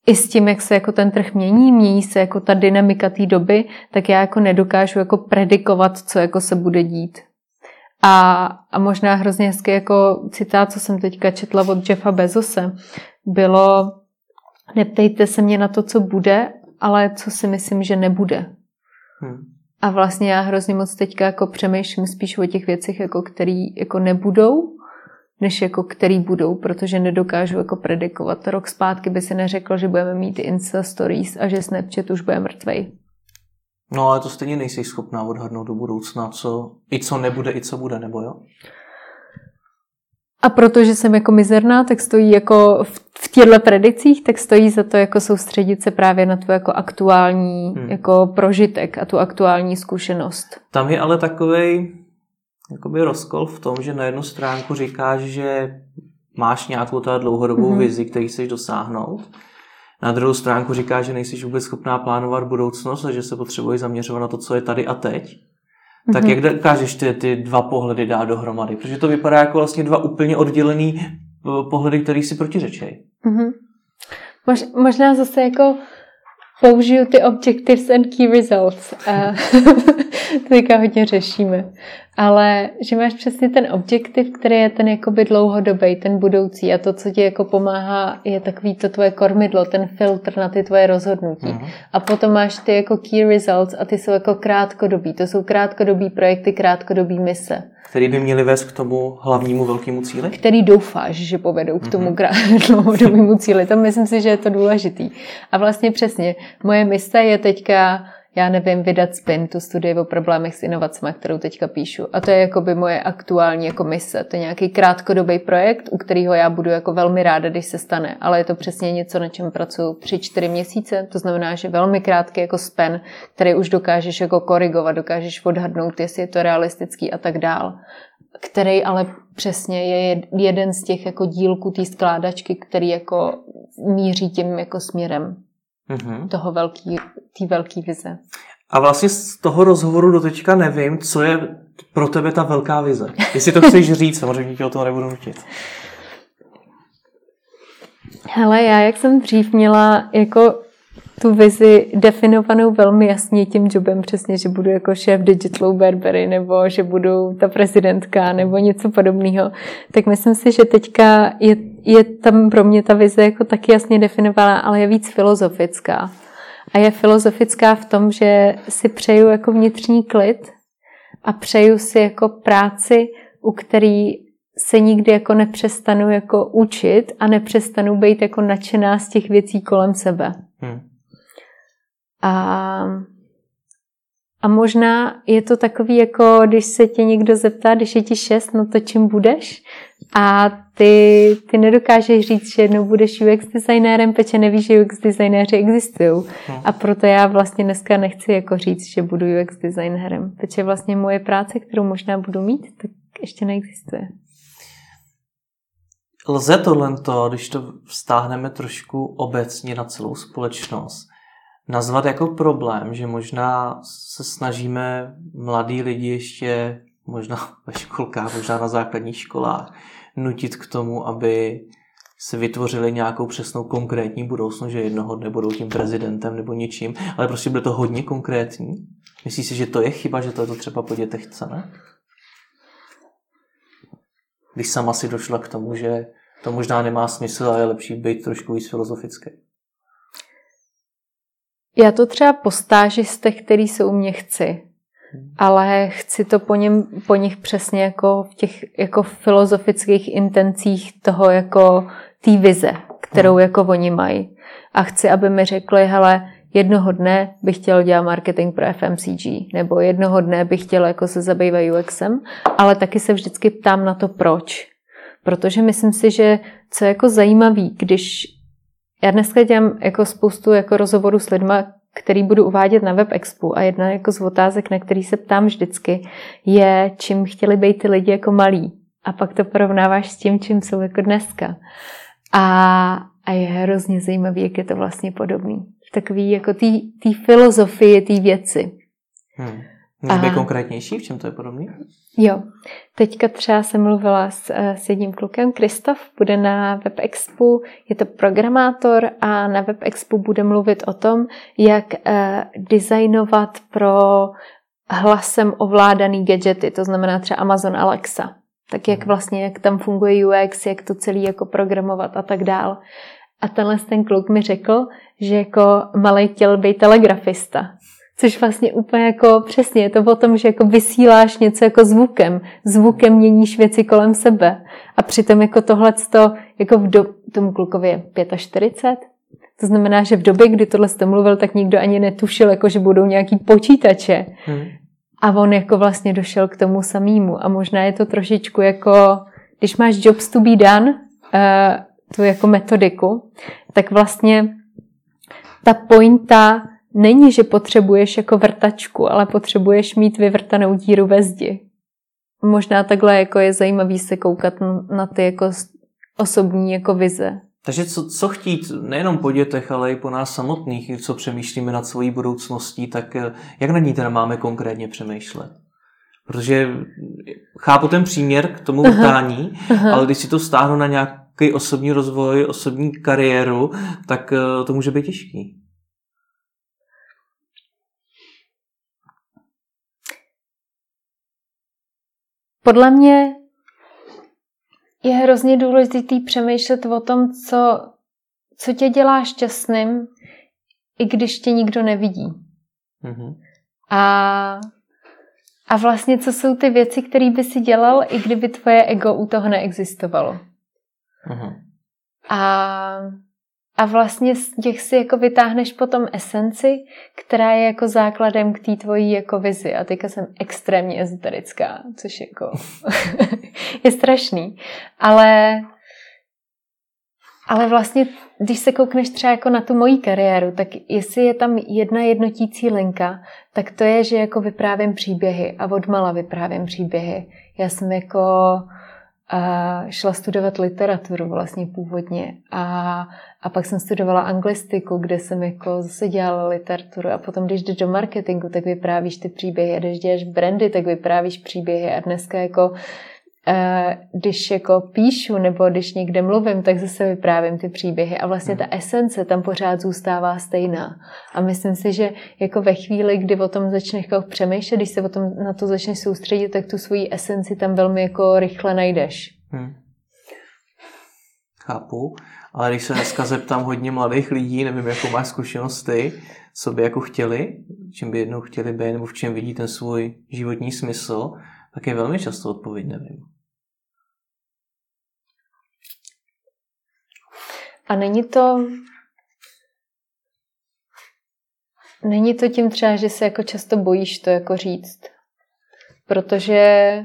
i s tím, jak se jako ten trh mění, mění se jako ta dynamika té doby, tak já jako nedokážu jako predikovat, co jako se bude dít. A, a možná hrozně hezky jako citát, co jsem teďka četla od Jeffa Bezose, bylo neptejte se mě na to, co bude, ale co si myslím, že nebude. Hmm. A vlastně já hrozně moc teďka jako přemýšlím spíš o těch věcech, jako který jako nebudou, než jako který budou, protože nedokážu jako predikovat. Rok zpátky by si neřekl, že budeme mít Insta Stories a že Snapchat už bude mrtvej. No ale to stejně nejsi schopná odhadnout do budoucna, co, i co nebude, i co bude, nebo jo? A protože jsem jako mizerná, tak stojí jako v, v těchto predikcích, tak stojí za to jako soustředit se právě na tu jako aktuální hmm. jako prožitek a tu aktuální zkušenost. Tam je ale takový jakoby rozkol v tom, že na jednu stránku říkáš, že máš nějakou ta dlouhodobou hmm. vizi, který chceš dosáhnout. Na druhou stránku říkáš, že nejsi vůbec schopná plánovat budoucnost a že se potřebuješ zaměřovat na to, co je tady a teď. Tak mm-hmm. jak dokážeš ty, ty dva pohledy dát dohromady? Protože to vypadá jako vlastně dva úplně oddělený eh, pohledy, který si protiřečej. Mm-hmm. Mož, možná zase jako použiju ty objectives and key results. A to teďka hodně řešíme. Ale že máš přesně ten objektiv, který je ten jakoby dlouhodobý, ten budoucí a to, co ti jako pomáhá, je takový to tvoje kormidlo, ten filtr na ty tvoje rozhodnutí. Uh-huh. A potom máš ty jako key results a ty jsou jako krátkodobí. To jsou krátkodobý projekty, krátkodobý mise. Který by měly vést k tomu hlavnímu velkému cíli? Který doufáš, že povedou k tomu uh-huh. dlouhodobému cíli. To myslím si, že je to důležitý. A vlastně přesně, moje mise je teďka já nevím, vydat spin, tu studii o problémech s inovacemi, kterou teďka píšu. A to je jako by moje aktuální jako mise. To je nějaký krátkodobý projekt, u kterého já budu jako velmi ráda, když se stane. Ale je to přesně něco, na čem pracuji tři, čtyři měsíce. To znamená, že velmi krátký jako spen, který už dokážeš jako korigovat, dokážeš odhadnout, jestli je to realistický a tak dál který ale přesně je jeden z těch jako dílků té skládačky, který jako míří tím jako směrem mm-hmm. toho velký, té velké vize. A vlastně z toho rozhovoru do teďka nevím, co je pro tebe ta velká vize. Jestli to chceš říct, samozřejmě tě o toho nebudu nutit. Hele, já jak jsem dřív měla jako tu vizi definovanou velmi jasně tím jobem přesně, že budu jako šéf Digital Burberry nebo že budu ta prezidentka nebo něco podobného, tak myslím si, že teďka je, je tam pro mě ta vize jako taky jasně definovaná, ale je víc filozofická. A je filozofická v tom, že si přeju jako vnitřní klid a přeju si jako práci, u který se nikdy jako nepřestanu jako učit a nepřestanu být jako nadšená z těch věcí kolem sebe. Hmm. A, a možná je to takový, jako když se tě někdo zeptá, když je ti šest, no to čím budeš? A ty, ty nedokážeš říct, že jednou budeš UX designérem, protože nevíš, že UX designéři existují. No. A proto já vlastně dneska nechci jako říct, že budu UX designérem, protože vlastně moje práce, kterou možná budu mít, tak ještě neexistuje. Lze tohle, když to vztáhneme trošku obecně na celou společnost, nazvat jako problém, že možná se snažíme mladí lidi ještě možná ve školkách, možná na základních školách, nutit k tomu, aby se vytvořili nějakou přesnou konkrétní budoucnost, že jednoho dne budou tím prezidentem nebo něčím, ale prostě bude to hodně konkrétní. Myslíš si, že to je chyba, že to je to třeba po dětech chceme? Když sama si došla k tomu, že to možná nemá smysl a je lepší být trošku víc filozofický. Já to třeba po stážistech, který se u mě chci, ale chci to po, něm, po nich přesně jako v těch jako filozofických intencích toho jako té vize, kterou hmm. jako oni mají. A chci, aby mi řekli, hele, jednoho dne bych chtěl dělat marketing pro FMCG, nebo jednoho dne bych chtěl jako se zabývat UXem, ale taky se vždycky ptám na to, proč. Protože myslím si, že co je jako zajímavý, když já dneska dělám jako spoustu jako rozhovorů s lidmi, který budu uvádět na WebExpu a jedna jako z otázek, na který se ptám vždycky, je, čím chtěli být ty lidi jako malí. A pak to porovnáváš s tím, čím jsou jako dneska. A, a je hrozně zajímavý, jak je to vlastně podobný. Takový jako té filozofie, té věci. Hmm. Může být konkrétnější, v čem to je podobný? Jo. Teďka třeba jsem mluvila s, eh, s jedním klukem, Kristof, bude na WebExpu, je to programátor a na WebExpu bude mluvit o tom, jak eh, designovat pro hlasem ovládaný gadgety, to znamená třeba Amazon Alexa. Tak jak mhm. vlastně, jak tam funguje UX, jak to celý jako programovat a tak dál. A tenhle ten kluk mi řekl, že jako malý chtěl být telegrafista. Což vlastně úplně jako přesně je to o tom, že jako vysíláš něco jako zvukem. Zvukem měníš věci kolem sebe. A přitom jako tohle jako v do, tomu klukovi je 45. To znamená, že v době, kdy tohle jste mluvil, tak nikdo ani netušil, jako že budou nějaký počítače. Hmm. A on jako vlastně došel k tomu samému. A možná je to trošičku jako, když máš jobs to be done, uh, tu jako metodiku, tak vlastně ta pointa není, že potřebuješ jako vrtačku, ale potřebuješ mít vyvrtanou díru ve zdi. Možná takhle jako je zajímavý se koukat na ty jako osobní jako vize. Takže co, co chtít nejenom po dětech, ale i po nás samotných, co přemýšlíme nad svojí budoucností, tak eh, jak na ní teda máme konkrétně přemýšlet? Protože chápu ten příměr k tomu vrtání, ale když si to stáhnu na nějaký osobní rozvoj, osobní kariéru, tak eh, to může být těžký. Podle mě je hrozně důležitý přemýšlet o tom, co, co tě dělá šťastným, i když tě nikdo nevidí. Mm-hmm. A, a vlastně, co jsou ty věci, které by si dělal, i kdyby tvoje ego u toho neexistovalo. Mm-hmm. A a vlastně z těch si jako vytáhneš potom esenci, která je jako základem k té tvojí jako vizi. A teďka jsem extrémně ezoterická, což jako je strašný. Ale, ale vlastně, když se koukneš třeba jako na tu moji kariéru, tak jestli je tam jedna jednotící linka, tak to je, že jako vyprávím příběhy a odmala vyprávím příběhy. Já jsem jako a šla studovat literaturu vlastně původně a, a pak jsem studovala anglistiku, kde jsem jako zase dělala literaturu a potom, když jdeš do marketingu, tak vyprávíš ty příběhy a když děláš brandy, tak vyprávíš příběhy a dneska jako když jako píšu nebo když někde mluvím, tak zase vyprávím ty příběhy a vlastně ta hmm. esence tam pořád zůstává stejná. A myslím si, že jako ve chvíli, kdy o tom začneš jako přemýšlet, když se o tom na to začneš soustředit, tak tu svoji esenci tam velmi jako rychle najdeš. Hmm. Chápu, ale když se dneska zeptám hodně mladých lidí, nevím, jakou máš zkušenost ty, co by jako chtěli, čím by jednou chtěli být, nebo v čem vidí ten svůj životní smysl, tak je velmi často odpověď nevím. A není to... Není to tím třeba, že se jako často bojíš to jako říct. Protože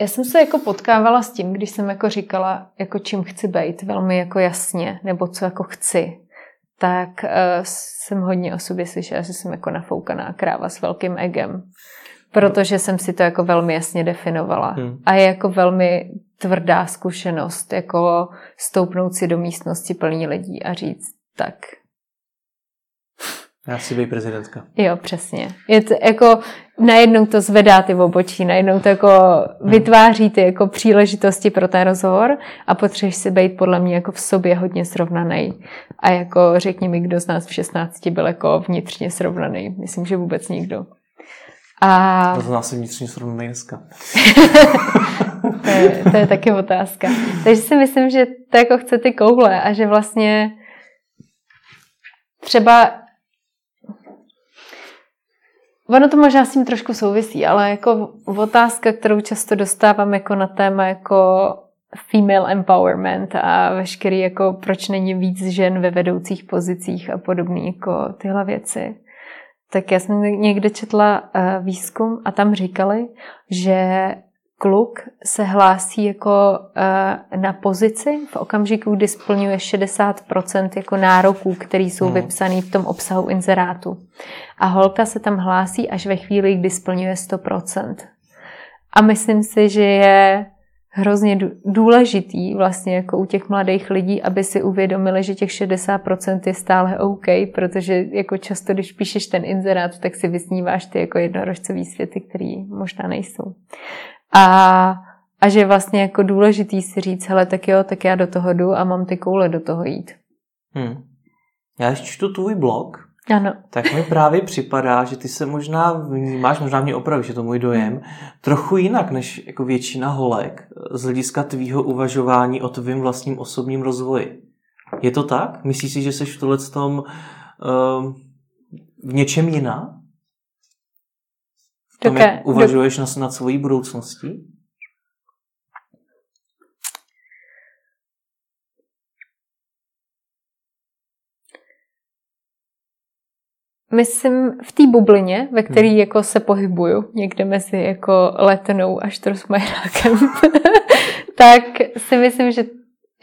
já jsem se jako potkávala s tím, když jsem jako říkala, jako čím chci být, velmi jako jasně, nebo co jako chci, tak uh, jsem hodně o sobě slyšela, že jsem jako nafoukaná kráva s velkým egem. Protože jsem si to jako velmi jasně definovala. Hmm. A je jako velmi tvrdá zkušenost, jako stoupnout si do místnosti plní lidí a říct, tak já si být prezidentka. Jo, přesně. Je to jako, najednou to zvedá ty obočí, najednou to jako hmm. vytváří ty jako příležitosti pro ten rozhovor a potřebuješ si být podle mě jako v sobě hodně srovnaný. A jako řekni mi, kdo z nás v 16 byl jako vnitřně srovnaný. Myslím, že vůbec nikdo. A... To z nás vnitřně srovnaný dneska. to, je, to je taky otázka. Takže si myslím, že to jako chce ty koule a že vlastně třeba Ono to možná s tím trošku souvisí, ale jako otázka, kterou často dostávám jako na téma jako female empowerment a veškerý jako proč není víc žen ve vedoucích pozicích a podobné jako tyhle věci. Tak já jsem někde četla uh, výzkum a tam říkali, že kluk se hlásí jako uh, na pozici v okamžiku, kdy splňuje 60% jako nároků, které jsou hmm. vypsané v tom obsahu inzerátu. A holka se tam hlásí až ve chvíli, kdy splňuje 100%. A myslím si, že je hrozně důležitý vlastně jako u těch mladých lidí, aby si uvědomili, že těch 60% je stále OK, protože jako často, když píšeš ten inzerát, tak si vysníváš ty jako jednorožcový světy, které možná nejsou. A, a že vlastně jako důležitý si říct, hele, tak jo, tak já do toho jdu a mám ty koule do toho jít. Hmm. Já ještě čtu tvůj blog, ano. tak mi právě připadá, že ty se možná vnímáš, možná mě opravíš, je to můj dojem, trochu jinak než jako většina holek z hlediska tvýho uvažování o tvým vlastním osobním rozvoji. Je to tak? Myslíš si, že jsi v tohle tom uh, v něčem jiná? Doké, jak uvažuješ do... nad, svojí budoucností? Myslím v té bublině, ve které hmm. jako se pohybuju, někde mezi jako letnou a štrosmajerákem, tak si myslím, že,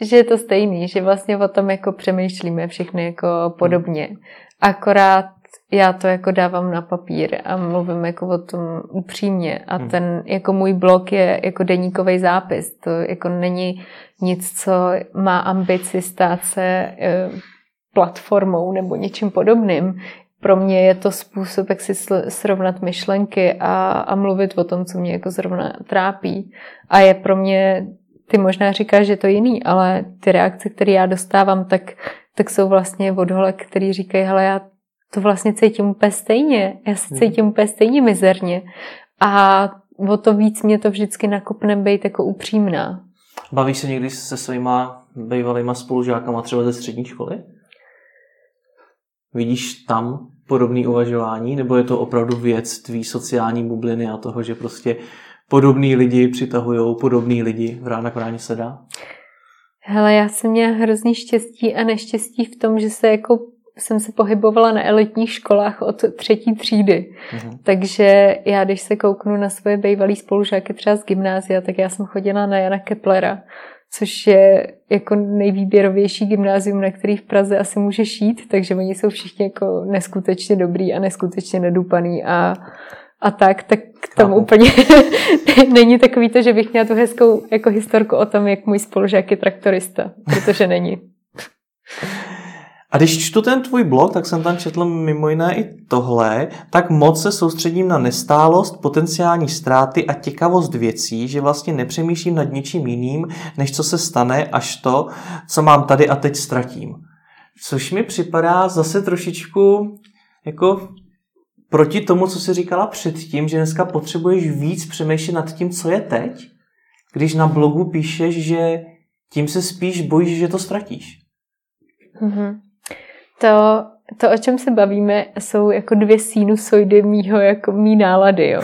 že je to stejný, že vlastně o tom jako přemýšlíme všechny jako podobně. Hmm. Akorát já to jako dávám na papír a mluvím jako o tom upřímně a hmm. ten jako můj blog je jako deníkový zápis. To jako není nic, co má ambici stát se e, platformou nebo něčím podobným. Pro mě je to způsob, jak si srovnat myšlenky a, a mluvit o tom, co mě jako zrovna trápí. A je pro mě, ty možná říkáš, že to je jiný, ale ty reakce, které já dostávám, tak, tak jsou vlastně od holek, který říkají, hele, já to vlastně cítím úplně stejně. Já se hmm. cítím úplně stejně mizerně. A o to víc mě to vždycky nakopne být jako upřímná. Bavíš se někdy se svýma bývalýma spolužákama třeba ze střední školy? Vidíš tam podobné uvažování, nebo je to opravdu věc tvý sociální bubliny a toho, že prostě podobní lidi přitahují podobní lidi v rána k se dá? Hele, já jsem měla hrozný štěstí a neštěstí v tom, že se jako jsem se pohybovala na elitních školách od třetí třídy. Mm-hmm. Takže já, když se kouknu na svoje bývalé spolužáky třeba z gymnázia, tak já jsem chodila na Jana Keplera, což je jako nejvýběrovější gymnázium, na který v Praze asi může šít, takže oni jsou všichni jako neskutečně dobrý a neskutečně nedupaný a, a tak, tak tomu Chápu. úplně není takový to, že bych měla tu hezkou jako historku o tom, jak můj spolužák je traktorista, protože není. A když čtu ten tvůj blog, tak jsem tam četl mimo jiné i tohle, tak moc se soustředím na nestálost, potenciální ztráty a těkavost věcí, že vlastně nepřemýšlím nad ničím jiným, než co se stane, až to, co mám tady a teď ztratím. Což mi připadá zase trošičku jako proti tomu, co jsi říkala předtím, že dneska potřebuješ víc přemýšlet nad tím, co je teď, když na blogu píšeš, že tím se spíš bojíš, že to ztratíš. Mm-hmm. To to, o čem se bavíme, jsou jako dvě sinusoidy mýho, jako mý nálady, jo.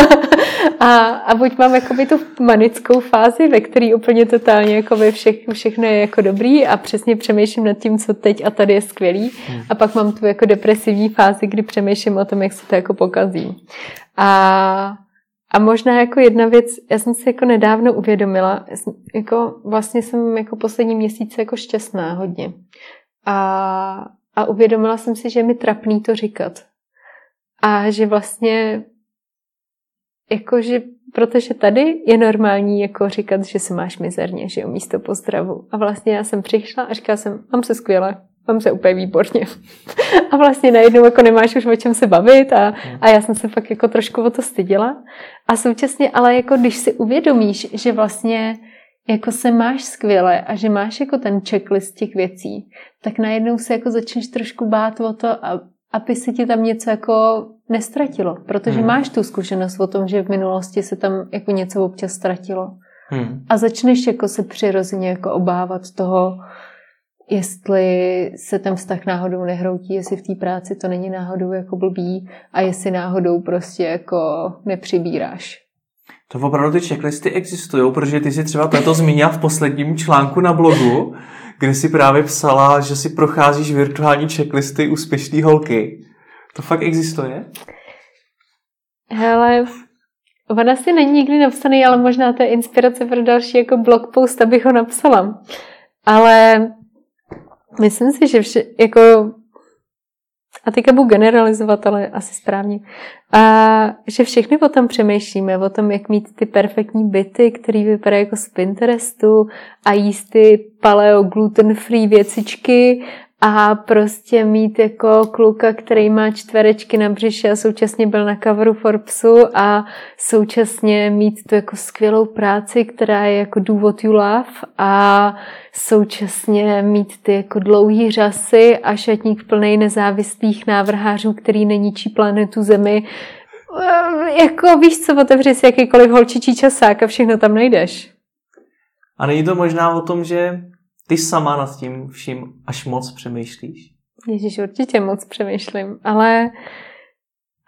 a, a buď mám jakoby tu manickou fázi, ve které úplně totálně jakoby vše, všechno je jako dobrý a přesně přemýšlím nad tím, co teď a tady je skvělý. Hmm. A pak mám tu jako depresivní fázi, kdy přemýšlím o tom, jak se to jako pokazí. A a možná jako jedna věc, já jsem si jako nedávno uvědomila, jako vlastně jsem jako poslední měsíce jako šťastná hodně. A, a uvědomila jsem si, že je mi trapný to říkat. A že vlastně jakože, protože tady je normální jako říkat, že se máš mizerně, že jo, místo pozdravu. A vlastně já jsem přišla a říkala jsem, mám se skvěle, mám se úplně výborně. a vlastně najednou jako nemáš už o čem se bavit a, a já jsem se fakt jako trošku o to stydila. A současně ale jako když si uvědomíš, že vlastně jako se máš skvěle a že máš jako ten checklist těch věcí, tak najednou se jako začneš trošku bát o to, aby se ti tam něco jako nestratilo, protože hmm. máš tu zkušenost o tom, že v minulosti se tam jako něco občas ztratilo. Hmm. A začneš jako se přirozeně jako obávat toho, jestli se ten vztah náhodou nehroutí, jestli v té práci to není náhodou jako blbý a jestli náhodou prostě jako nepřibíráš. To opravdu ty checklisty existují, protože ty si třeba toto zmínila v posledním článku na blogu, kde si právě psala, že si procházíš virtuální checklisty úspěšné holky. To fakt existuje? Hele, ona si není nikdy napsaný, ale možná to je inspirace pro další jako blog post, abych ho napsala. Ale Myslím si, že vše, jako a teďka budu generalizovat, ale asi správně, a že všechny o tom přemýšlíme, o tom, jak mít ty perfektní byty, které vypadají jako z Pinterestu a jíst ty paleo gluten-free věcičky a prostě mít jako kluka, který má čtverečky na břiše a současně byl na coveru Forbesu a současně mít tu jako skvělou práci, která je jako what you love a současně mít ty jako dlouhý řasy a šatník plný nezávislých návrhářů, který neníčí planetu Zemi. Ehm, jako víš co, otevři si jakýkoliv holčičí časák a všechno tam najdeš. A není to možná o tom, že ty sama nad tím vším až moc přemýšlíš? Ježíš, určitě moc přemýšlím, ale,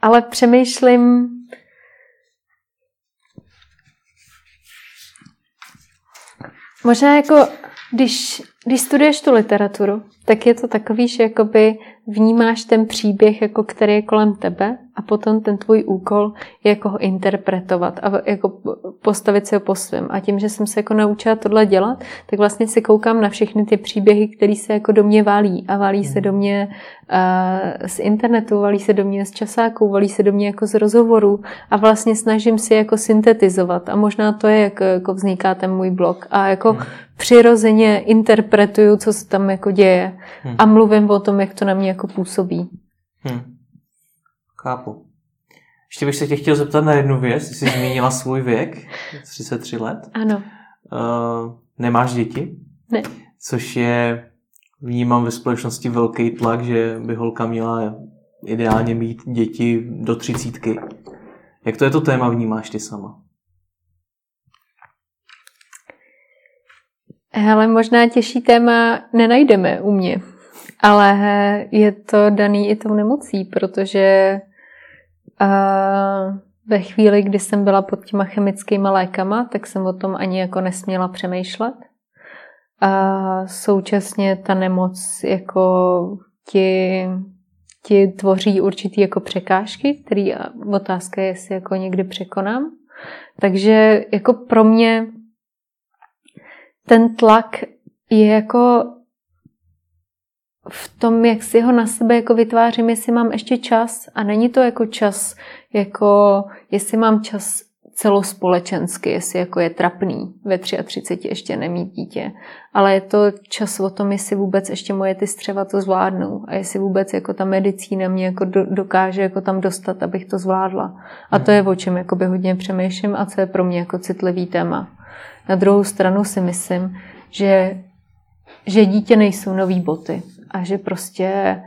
ale přemýšlím možná jako, když, když studuješ tu literaturu, tak je to takový, že jakoby vnímáš ten příběh, jako který je kolem tebe a potom ten tvůj úkol je jako ho interpretovat a jako postavit si ho po svém. A tím, že jsem se jako naučila tohle dělat, tak vlastně si koukám na všechny ty příběhy, které se jako do mě válí. A válí se do mě uh, z internetu, válí se do mě z časáků, válí se do mě jako z rozhovorů a vlastně snažím si jako syntetizovat. A možná to je, jak jako vzniká ten můj blog. A jako hmm. přirozeně interpretuju, co se tam jako děje. Hmm. A mluvím o tom, jak to na mě jako působí. Hmm. Chápu. Ještě bych se tě chtěl zeptat na jednu věc. Jsi zmínila svůj věk, 33 let. Ano. Uh, nemáš děti? Ne. Což je, vnímám ve společnosti velký tlak, že by holka měla ideálně mít děti do třicítky. Jak to je to téma vnímáš ty sama? Hele, možná těžší téma nenajdeme u mě, ale je to daný i tou nemocí, protože uh, ve chvíli, kdy jsem byla pod těma chemickými lékama, tak jsem o tom ani jako nesměla přemýšlet. A současně ta nemoc jako ti, ti tvoří určitý jako překážky, který otázka je, jestli jako někdy překonám. Takže jako pro mě ten tlak je jako v tom, jak si ho na sebe jako vytvářím, jestli mám ještě čas a není to jako čas, jako jestli mám čas celospolečensky, jestli jako je trapný ve 33 ještě nemít dítě, ale je to čas o tom, jestli vůbec ještě moje ty střeva to zvládnou a jestli vůbec jako ta medicína mě jako dokáže jako tam dostat, abych to zvládla. A to je o čem jakoby hodně přemýšlím a co je pro mě jako citlivý téma. Na druhou stranu si myslím, že, že dítě nejsou nový boty a že prostě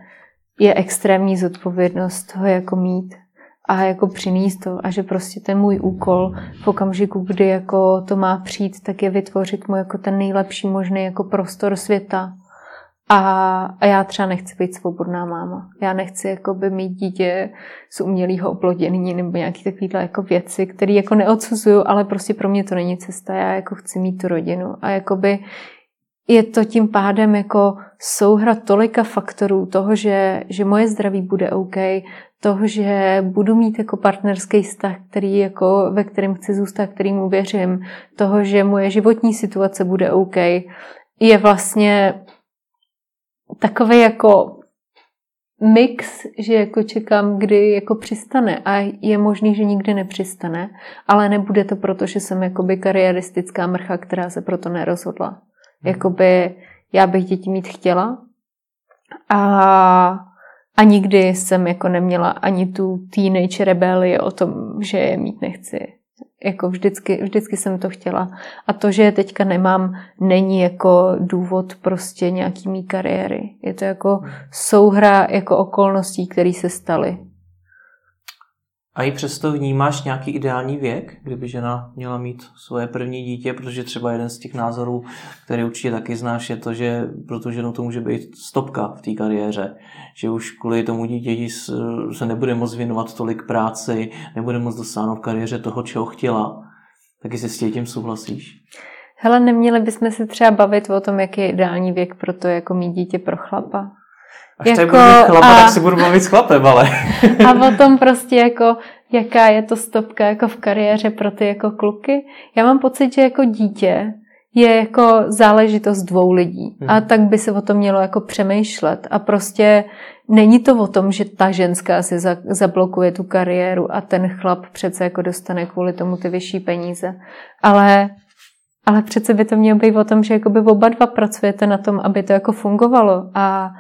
je extrémní zodpovědnost toho jako mít a jako přinést to a že prostě ten můj úkol v okamžiku, kdy jako to má přijít, tak je vytvořit mu jako ten nejlepší možný jako prostor světa A, a já třeba nechci být svobodná máma. Já nechci jakoby mít dítě z umělého oplodění nebo nějaké takovéhle jako věci, které jako neodsuzuju, ale prostě pro mě to není cesta. Já jako chci mít tu rodinu. A jakoby je to tím pádem jako souhra tolika faktorů toho, že, že moje zdraví bude OK, toho, že budu mít jako partnerský vztah, který jako, ve kterém chci zůstat, kterýmu věřím, toho, že moje životní situace bude OK, je vlastně takový jako mix, že jako čekám, kdy jako přistane a je možný, že nikdy nepřistane, ale nebude to proto, že jsem jakoby kariéristická mrcha, která se proto nerozhodla. Hmm. Jakoby já bych děti mít chtěla a, a nikdy jsem jako neměla ani tu teenage rebelii o tom, že je mít nechci. Jako vždycky, vždycky jsem to chtěla. A to, že je teďka nemám, není jako důvod prostě nějaký mý kariéry. Je to jako souhra jako okolností, které se staly. A i přesto vnímáš nějaký ideální věk, kdyby žena měla mít svoje první dítě, protože třeba jeden z těch názorů, který určitě taky znáš, je to, že pro tu ženu to může být stopka v té kariéře, že už kvůli tomu dítěti se nebude moc věnovat tolik práci, nebude moc dosáhnout v kariéře toho, čeho chtěla. Taky si s tím souhlasíš? Hele, neměli bychom se třeba bavit o tom, jaký je ideální věk pro to, jako mít dítě pro chlapa? Až jako, budu chlapa, a, tak si budu bavit s chlapem, ale... a o tom prostě jako, jaká je to stopka jako v kariéře pro ty jako kluky. Já mám pocit, že jako dítě je jako záležitost dvou lidí. Hmm. A tak by se o tom mělo jako přemýšlet. A prostě není to o tom, že ta ženská si za, zablokuje tu kariéru a ten chlap přece jako dostane kvůli tomu ty vyšší peníze. Ale ale přece by to mělo být o tom, že jako by oba dva pracujete na tom, aby to jako fungovalo. A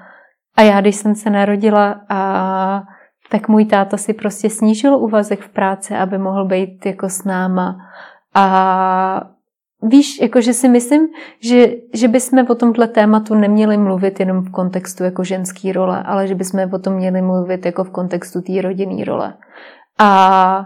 a já, když jsem se narodila, a, tak můj táta si prostě snížil úvazek v práci, aby mohl být jako s náma. A víš, jakože si myslím, že, že bychom o tomhle tématu neměli mluvit jenom v kontextu jako ženský role, ale že bychom o tom měli mluvit jako v kontextu té rodinné role. A,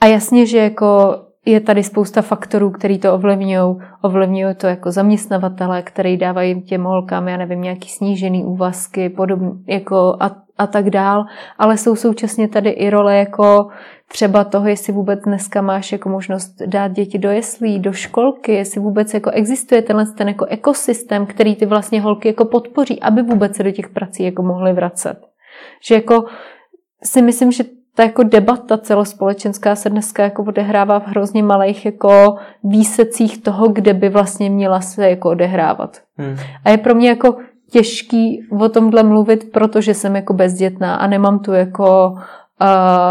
a jasně, že jako je tady spousta faktorů, který to ovlivňují. Ovlivňují to jako zaměstnavatele, který dávají těm holkám, já nevím, nějaký snížený úvazky podobně, jako a, a tak dál. Ale jsou současně tady i role jako třeba toho, jestli vůbec dneska máš jako možnost dát děti do jeslí, do školky, jestli vůbec jako existuje tenhle ten jako ekosystém, který ty vlastně holky jako podpoří, aby vůbec se do těch prací jako mohly vracet. Že jako si myslím, že ta jako debata celospolečenská se dneska jako odehrává v hrozně malých jako výsecích toho, kde by vlastně měla se jako odehrávat. Hmm. A je pro mě jako těžký o tomhle mluvit, protože jsem jako bezdětná a nemám tu jako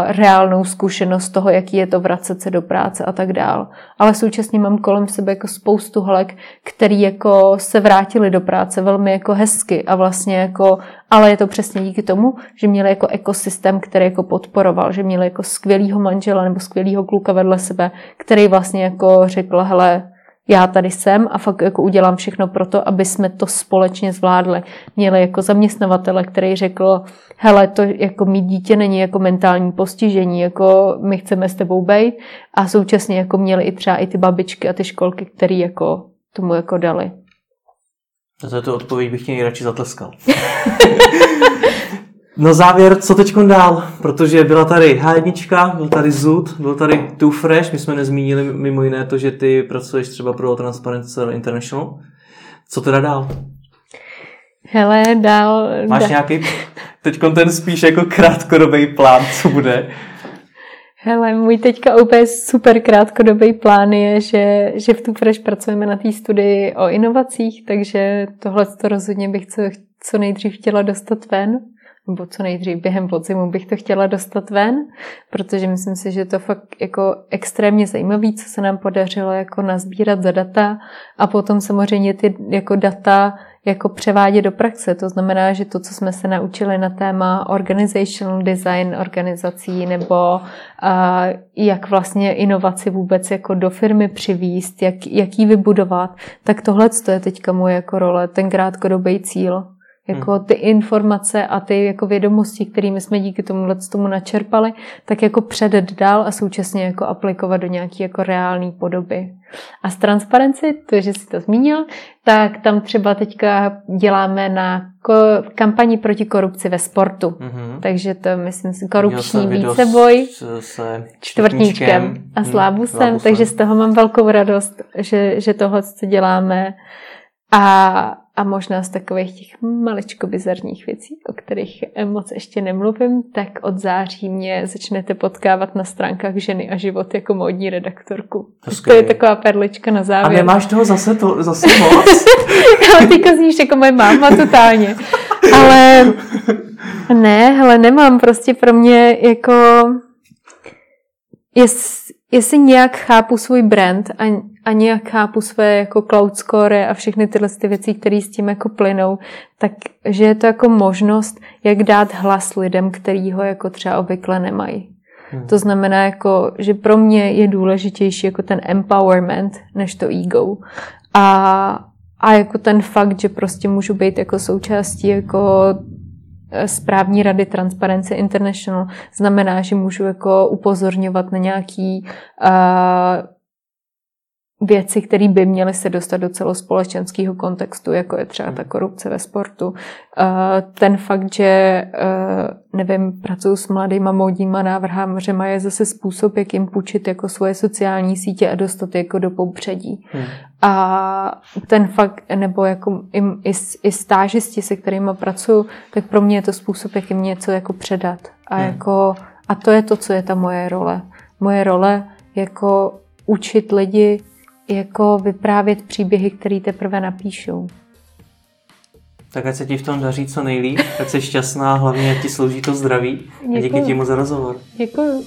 reálnou zkušenost toho, jaký je to vracet se do práce a tak dál. Ale současně mám kolem sebe jako spoustu holek, který jako se vrátili do práce velmi jako hezky a vlastně jako, ale je to přesně díky tomu, že měli jako ekosystém, který jako podporoval, že měli jako skvělýho manžela nebo skvělýho kluka vedle sebe, který vlastně jako řekl, hele, já tady jsem a fakt jako udělám všechno pro to, aby jsme to společně zvládli. Měli jako zaměstnavatele, který řekl, hele, to jako mít dítě není jako mentální postižení, jako my chceme s tebou být a současně jako měli i třeba i ty babičky a ty školky, které jako tomu jako dali. Za to odpověď bych tě nejradši zatleskal. No závěr, co teď dál? Protože byla tady H1, byl tady Zud, byl tady Too Fresh, my jsme nezmínili mimo jiné to, že ty pracuješ třeba pro Transparency International. Co teda dál? Hele, dál... Máš dál. nějaký teď ten spíš jako krátkodobý plán, co bude? Hele, můj teďka úplně super krátkodobý plán je, že, že v tu Fresh pracujeme na té studii o inovacích, takže tohle to rozhodně bych co, co nejdřív chtěla dostat ven nebo co nejdřív během podzimu bych to chtěla dostat ven, protože myslím si, že to fakt jako extrémně zajímavé, co se nám podařilo jako nazbírat za data a potom samozřejmě ty jako data jako převádět do praxe. To znamená, že to, co jsme se naučili na téma organizational design organizací nebo a, jak vlastně inovaci vůbec jako do firmy přivíst, jak, jak ji vybudovat, tak tohle je teďka moje jako role, ten krátkodobý cíl Jako hmm. ty informace a ty jako vědomosti, kterými jsme díky tomu tomu načerpali, tak jako předat dál a současně jako aplikovat do nějaké jako reální podoby. A z transparenci, to, že si to zmínil, tak tam třeba teďka děláme na ko- kampani proti korupci ve sportu. Mm-hmm. Takže to myslím si korupční víceboj se čtvrtníčkem a slábusem, hmm, takže z toho mám velkou radost, že, že tohle co děláme. A a možná z takových těch maličko bizarních věcí, o kterých moc ještě nemluvím, tak od září mě začnete potkávat na stránkách Ženy a život jako módní redaktorku. To, to je taková perlička na závěr. A nemáš toho zase, to, zase moc? Ale ty zníš jako moje máma totálně. Ale ne, hele, nemám. Prostě pro mě jako... Jest, jestli nějak chápu svůj brand a, a nějak chápu své jako cloud score a všechny tyhle ty věci, které s tím jako plynou, tak že je to jako možnost, jak dát hlas lidem, který ho jako třeba obvykle nemají. Hmm. To znamená, jako, že pro mě je důležitější jako ten empowerment, než to ego. A, a jako ten fakt, že prostě můžu být jako součástí jako správní rady Transparency International znamená, že můžu jako upozorňovat na nějaký uh, věci, které by měly se dostat do celospolečenského kontextu, jako je třeba ta hmm. korupce ve sportu. Ten fakt, že, nevím, pracuji s mladýma módníma návrhářema, je zase způsob, jak jim půjčit jako svoje sociální sítě a dostat jako do popředí. Hmm. A ten fakt, nebo jako i, i, i stážisti, se kterými pracuji, tak pro mě je to způsob, jak jim něco jako předat. A, hmm. jako, a to je to, co je ta moje role. Moje role jako učit lidi jako vyprávět příběhy, které teprve napíšou. Tak ať se ti v tom daří co nejlíp, ať jsi šťastná, hlavně ať ti slouží to zdraví. Děkuji. A díky ti moc za rozhovor. Děkuji.